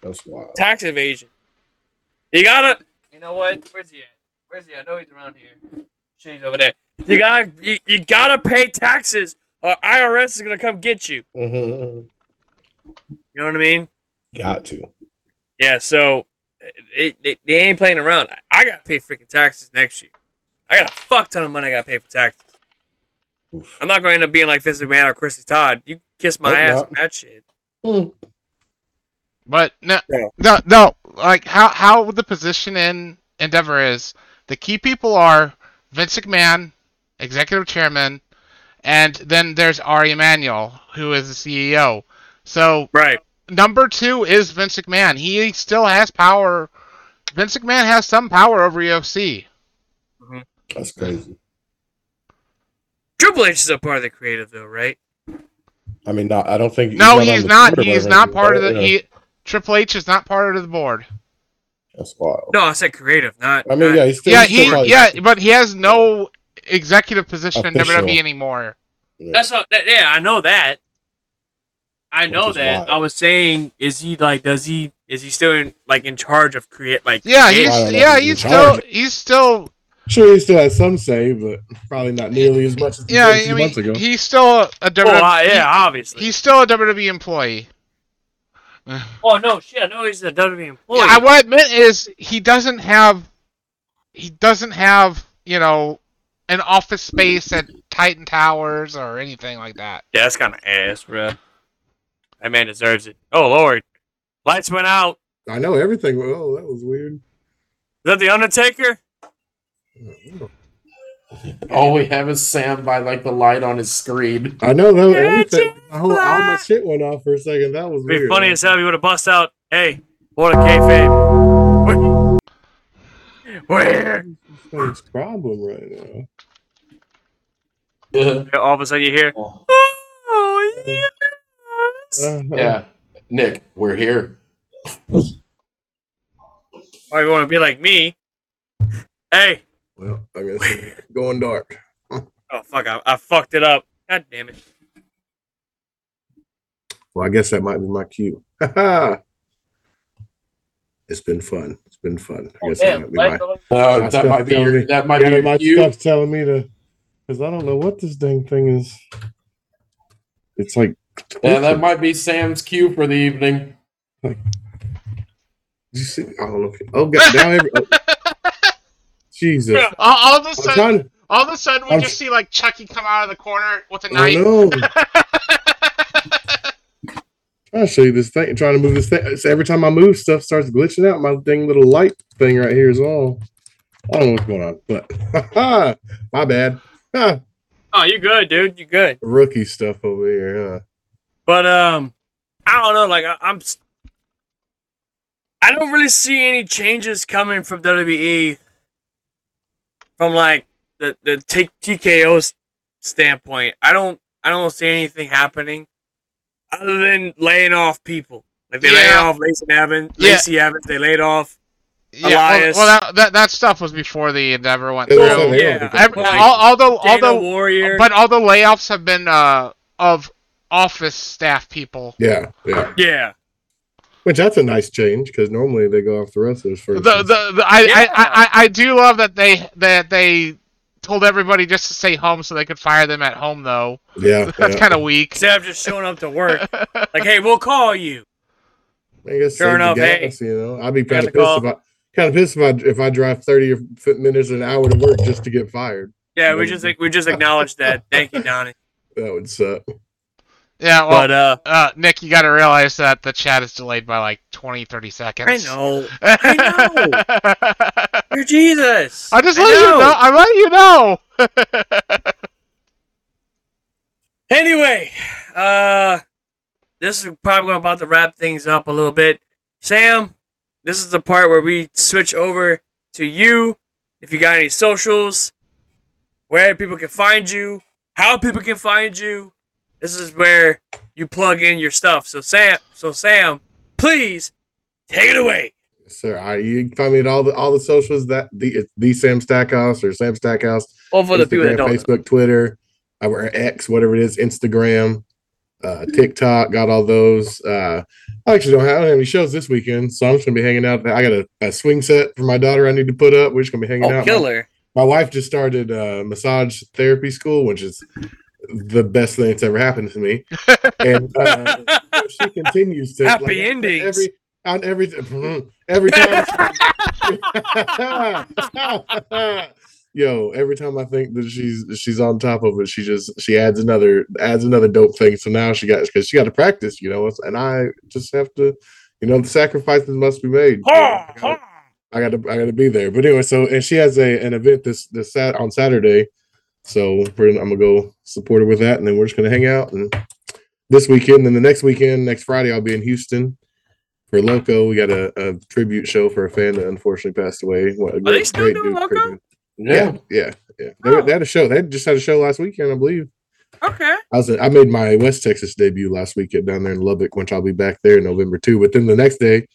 That's wild. tax evasion. You gotta. You know what? Where's he at? Where's he? at? I know he's around here. She's over there. You gotta. You, you gotta pay taxes uh, IRS is gonna come get you. Mhm. You know what I mean? Got to. Yeah. So it, it, they ain't playing around. I gotta pay freaking taxes next year. I got a fuck ton of money I gotta pay for taxes. Oof. I'm not going to end up being like Vince McMahon or Chrisley Todd. You kiss my Hope ass not. that shit. But no, Yeah. no, no. Like how how the position in Endeavor is, the key people are Vince McMahon, executive chairman, and then there's Ari Emanuel, who is the CEO. So Right. number two is Vince McMahon. He still has power. Vince McMahon has some power over UFC. Mm-hmm. That's crazy. Triple H is a part of the creative though, right? I mean, not. I don't think. No, he's not. board or He's not part uh, of the. yeah, He, Triple H is not part of the board. That's wild. No, I said creative, not. I mean, not- yeah, he's still. Yeah, he's still he. probably- Yeah, but he has no executive position in Official. WWE anymore. yeah. That's not. That, yeah, I know that. I know that. wild. I was saying, is he like? Does he? Is he still in like in charge of create? Like Yeah, he's know yeah, he's he's still he's still Sure, he still has some say, but probably not nearly as much as he yeah. did a few I mean, months ago. he's still a Oh, WWE. uh, yeah, obviously. he's still a WWE employee. oh no, shit! I know he's a WWE employee. Yeah, what I meant is he doesn't have he doesn't have you know an office space at Titan Towers or anything like that. yeah, that's kind of ass, bro. That man deserves it. Oh lord, lights went out. I know everything. Oh, that was weird. Is that the Undertaker? Oh, All we have is Sam by like the light on his screen. I know that Yeah, everything. All, all my shit went off for a second. That was It'd be weird. funny as hell if you would have bust out. Hey, what a kayfabe. Where? Where? That's his problem right now. yeah. All of a sudden you hear, oh yes. Uh, Nick, we're here. Or you want to be like me? Hey, Well, I guess it's going dark. oh fuck, I, I fucked it up. God damn it. Well, I guess that might be my cue. it's been fun. It's been fun. I guess that might be my. Uh, That's that might be telling your, me- that might Yeah, be your my cue. stuff's telling me to, because I don't know what this dang thing is. It's like. Yeah, that might be Sam's cue for the evening. Did you see? I don't know. If, oh, God, now every. oh. Jesus. All, all of a I'm sudden, trying all of a sudden, we I'm- just see like Chucky come out of the corner with a knife. know. I'll show you this thing. I'm Trying to move this thing. So every time I move, stuff starts glitching out. My dang little light thing right here is all. I don't know what's going on, but my bad. Oh, you good, dude. You good. rookie stuff over here. Huh? But um, I don't know. Like I, I'm, I don't really see any changes coming from WWE. From like the the T- TKO standpoint, I don't I don't see anything happening other than laying off people. Like they laid off Lacey Evans, Yeah. Lacey Evans. They laid off. Yeah, well, Elias. well, that, that that stuff was before the Endeavor went through. on yeah, Every, like, all, although Dana although Warrior. but all the layoffs have been uh of office staff people. Yeah, yeah. yeah, Which that's a nice change because normally they go off the wrestlers The, first. the, the I, Yeah. I, I I do love that they that they told everybody just to stay home so they could fire them at home though. yeah, That's yeah. kind of weak. instead of just showing up to work, like, hey, we'll call you. I guess Sure save the enough, hey, gas, you know, I'd be kind of pissed call. if I kind of pissed if I if I drive thirty minutes an hour to work just to get fired. Yeah, we just we just acknowledged that. Thank you, Donnie. That would suck. Yeah, well, But uh, uh, Nick, you got to realize that the chat is delayed by like 20, 30 seconds. I know. I know. You're Jesus. I'm just I letting you know. know. I'm letting you know. Anyway, uh, this is probably about to wrap things up a little bit. Sam, this is the part where we switch over to you. If you got any socials, where people can find you, how people can find you. This is where you plug in your stuff. So Sam, so Sam, please take it away. Sir, I, you can find me at all the all the socials that the it's the Sam Stackhouse or Sam Stackhouse, Well, for the people that Instagram, don't. know. Facebook, Twitter, uh, or X, whatever it is, Instagram, uh, TikTok, got all those. Uh, I actually don't have, I don't have any shows this weekend, so I'm just gonna be hanging out. I got a, a swing set for my daughter I need to put up. We're just gonna be hanging Oh, out. My- killer. my wife just started uh, massage therapy school, which is the best thing that's ever happened to me. And uh, she continues to Happy like, endings. every on every every time. Yo, every time I think that she's she's on top of it, she just she adds another adds another dope thing. So now she got because she got to practice, you know, and I just have to, you know, the sacrifices must be made. Ha, I gotta- I got to I got to be there. But anyway, so and she has a an event this this sat on Saturday, so we're, I'm gonna go support her with that, and then we're just gonna hang out and this weekend. And the next weekend, next Friday, I'll be in Houston for Loco. We got a, a tribute show for a fan that unfortunately passed away. What a they still doing Loco? Christian. Yeah. Yeah, yeah, yeah. They, Oh. they had a show. They just had a show last weekend, I believe. Okay. I was I made my West Texas debut last weekend down there in Lubbock, which I'll be back there in November too. But then the next day,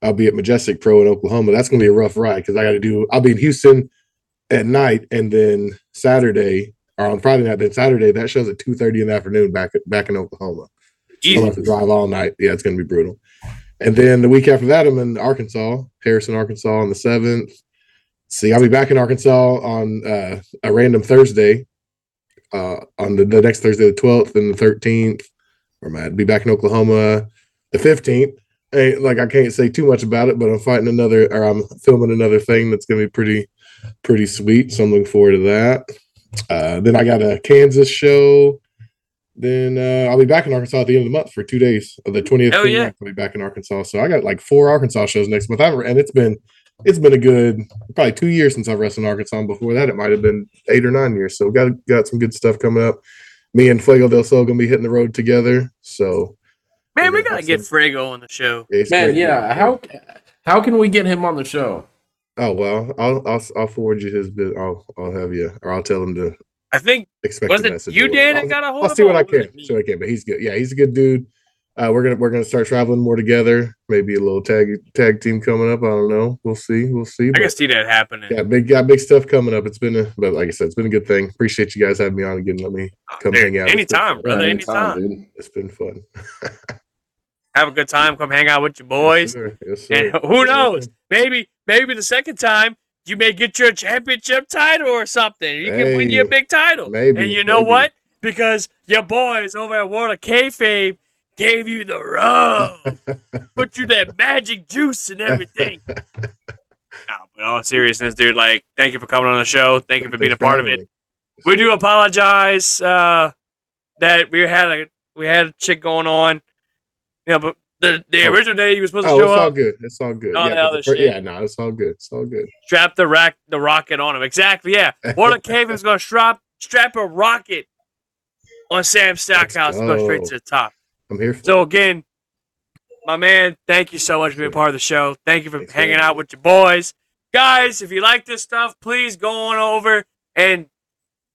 I'll be at Majestic Pro in Oklahoma. That's gonna be a rough ride because I got to do. I'll be in Houston at night, and then Saturday or on Friday night. Then Saturday that show's at two thirty in the afternoon back back in Oklahoma. I'll have to drive all night. Yeah, it's gonna be brutal. And then the week after that, I'm in Arkansas, Harrison, Arkansas, on the seventh. See, I'll be back in Arkansas on uh, a random Thursday, uh, on the, the next Thursday, the twelfth and the thirteenth. Or I'll be back in Oklahoma the fifteenth. Hey, like I can't say too much about it, but I'm fighting another, or I'm filming another thing that's gonna be pretty, pretty sweet. So I'm looking forward to that. Uh, then I got a Kansas show. Then uh, I'll be back in Arkansas at the end of the month for two days. Of the 20th, Hell yeah. I'll be back in Arkansas. So I got like four Arkansas shows next month. I've, and it's been it's been a good probably two years since I've wrestled in Arkansas. Before that, it might have been eight or nine years. So got got some good stuff coming up. Me and Fuego del Sol gonna be hitting the road together. So Man, we gotta get Fuego on the show. Man, yeah. How how can we get him on the show? Oh well, I'll I'll I'll forward you his bit. I'll I'll have you, or I'll tell him to I think expect. was a it message you, or Dan, whatever. got a hold I'll see what I can. it? See what I can. But he's good. Yeah, he's a good dude. Uh, we're gonna we're gonna start traveling more together. Maybe a little tag tag team coming up. I don't know. We'll see. We'll see. I But can see that happening. yeah, big got big stuff coming up. It's been a but like I said, it's been a good thing. Appreciate you guys having me on again. Let me come Dude, hang out. It's been anytime, fun. brother. Yeah, anytime. dude. It's been fun. Have a good time. Come hang out with your boys. Yes, sir. Yes, sir. And who knows? Maybe, maybe the second time you may get your championship title or something. You can win Hey, you a big title. maybe, And you know maybe. what? Because your boys over at World of Kayfabe gave you the rub, put you that magic juice and everything. no, but in all seriousness, dude, like, thank you for coming on the show. Thank you for being a part of it. We do apologize uh, that we had a we had a chick going on. Yeah, but the, the Oh. original day you were supposed to Oh, show it's all up, good. It's all good. All yeah, that 'cause other the yeah, no, it's all good. It's all good. strap the rack the rocket on him. Exactly, yeah. What a cave is gonna strap strap a rocket on Sam Stackhouse and go straight to the top. I'm here for So again, my man, thank you so much for being part of the show. Thank you for Thanks hanging out with your boys. Guys, if you like this stuff, please go on over and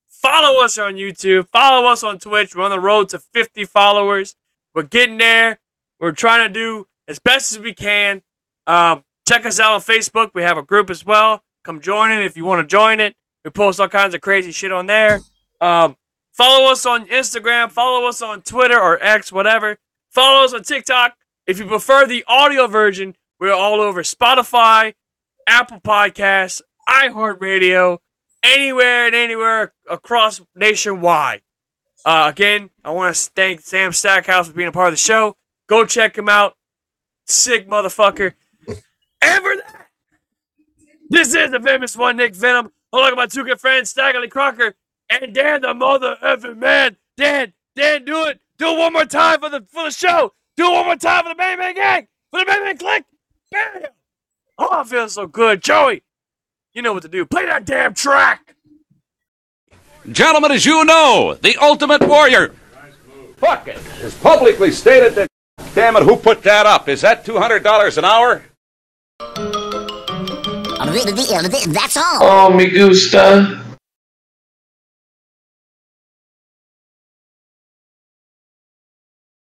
follow us on YouTube. Follow us on Twitch. We're on the road to 50 followers. We're getting there. We're trying to do as best as we can. Um, check us out on Facebook. We have a group as well. Come join it if you want to join it. We post all kinds of crazy shit on there. Um, follow us on Instagram. Follow us on Twitter or X, whatever. Follow us on TikTok. If you prefer the audio version, we're all over Spotify, Apple Podcasts, iHeartRadio, anywhere and anywhere across nationwide. Uh, again, I want to thank Sam Stackhouse for being a part of the show. Go check him out. Sick motherfucker. And for that, this is the famous one, Nick Venom. Along with my two good friends, Staggerly Crocker and Dan the mother effing man. Dan, Dan, do it. Do it one more time for the for the show. Do it one more time for the Bang Bang Gang. For the Bang Bang Click. Bam. Oh, I feel so good. Joey, you know what to do. Play that damn track. Gentlemen, as you know, the Ultimate Warrior. Fuck it. It's publicly stated that. Damn it, who put that up? Is that $200 an hour? That's all. Oh, me gusta.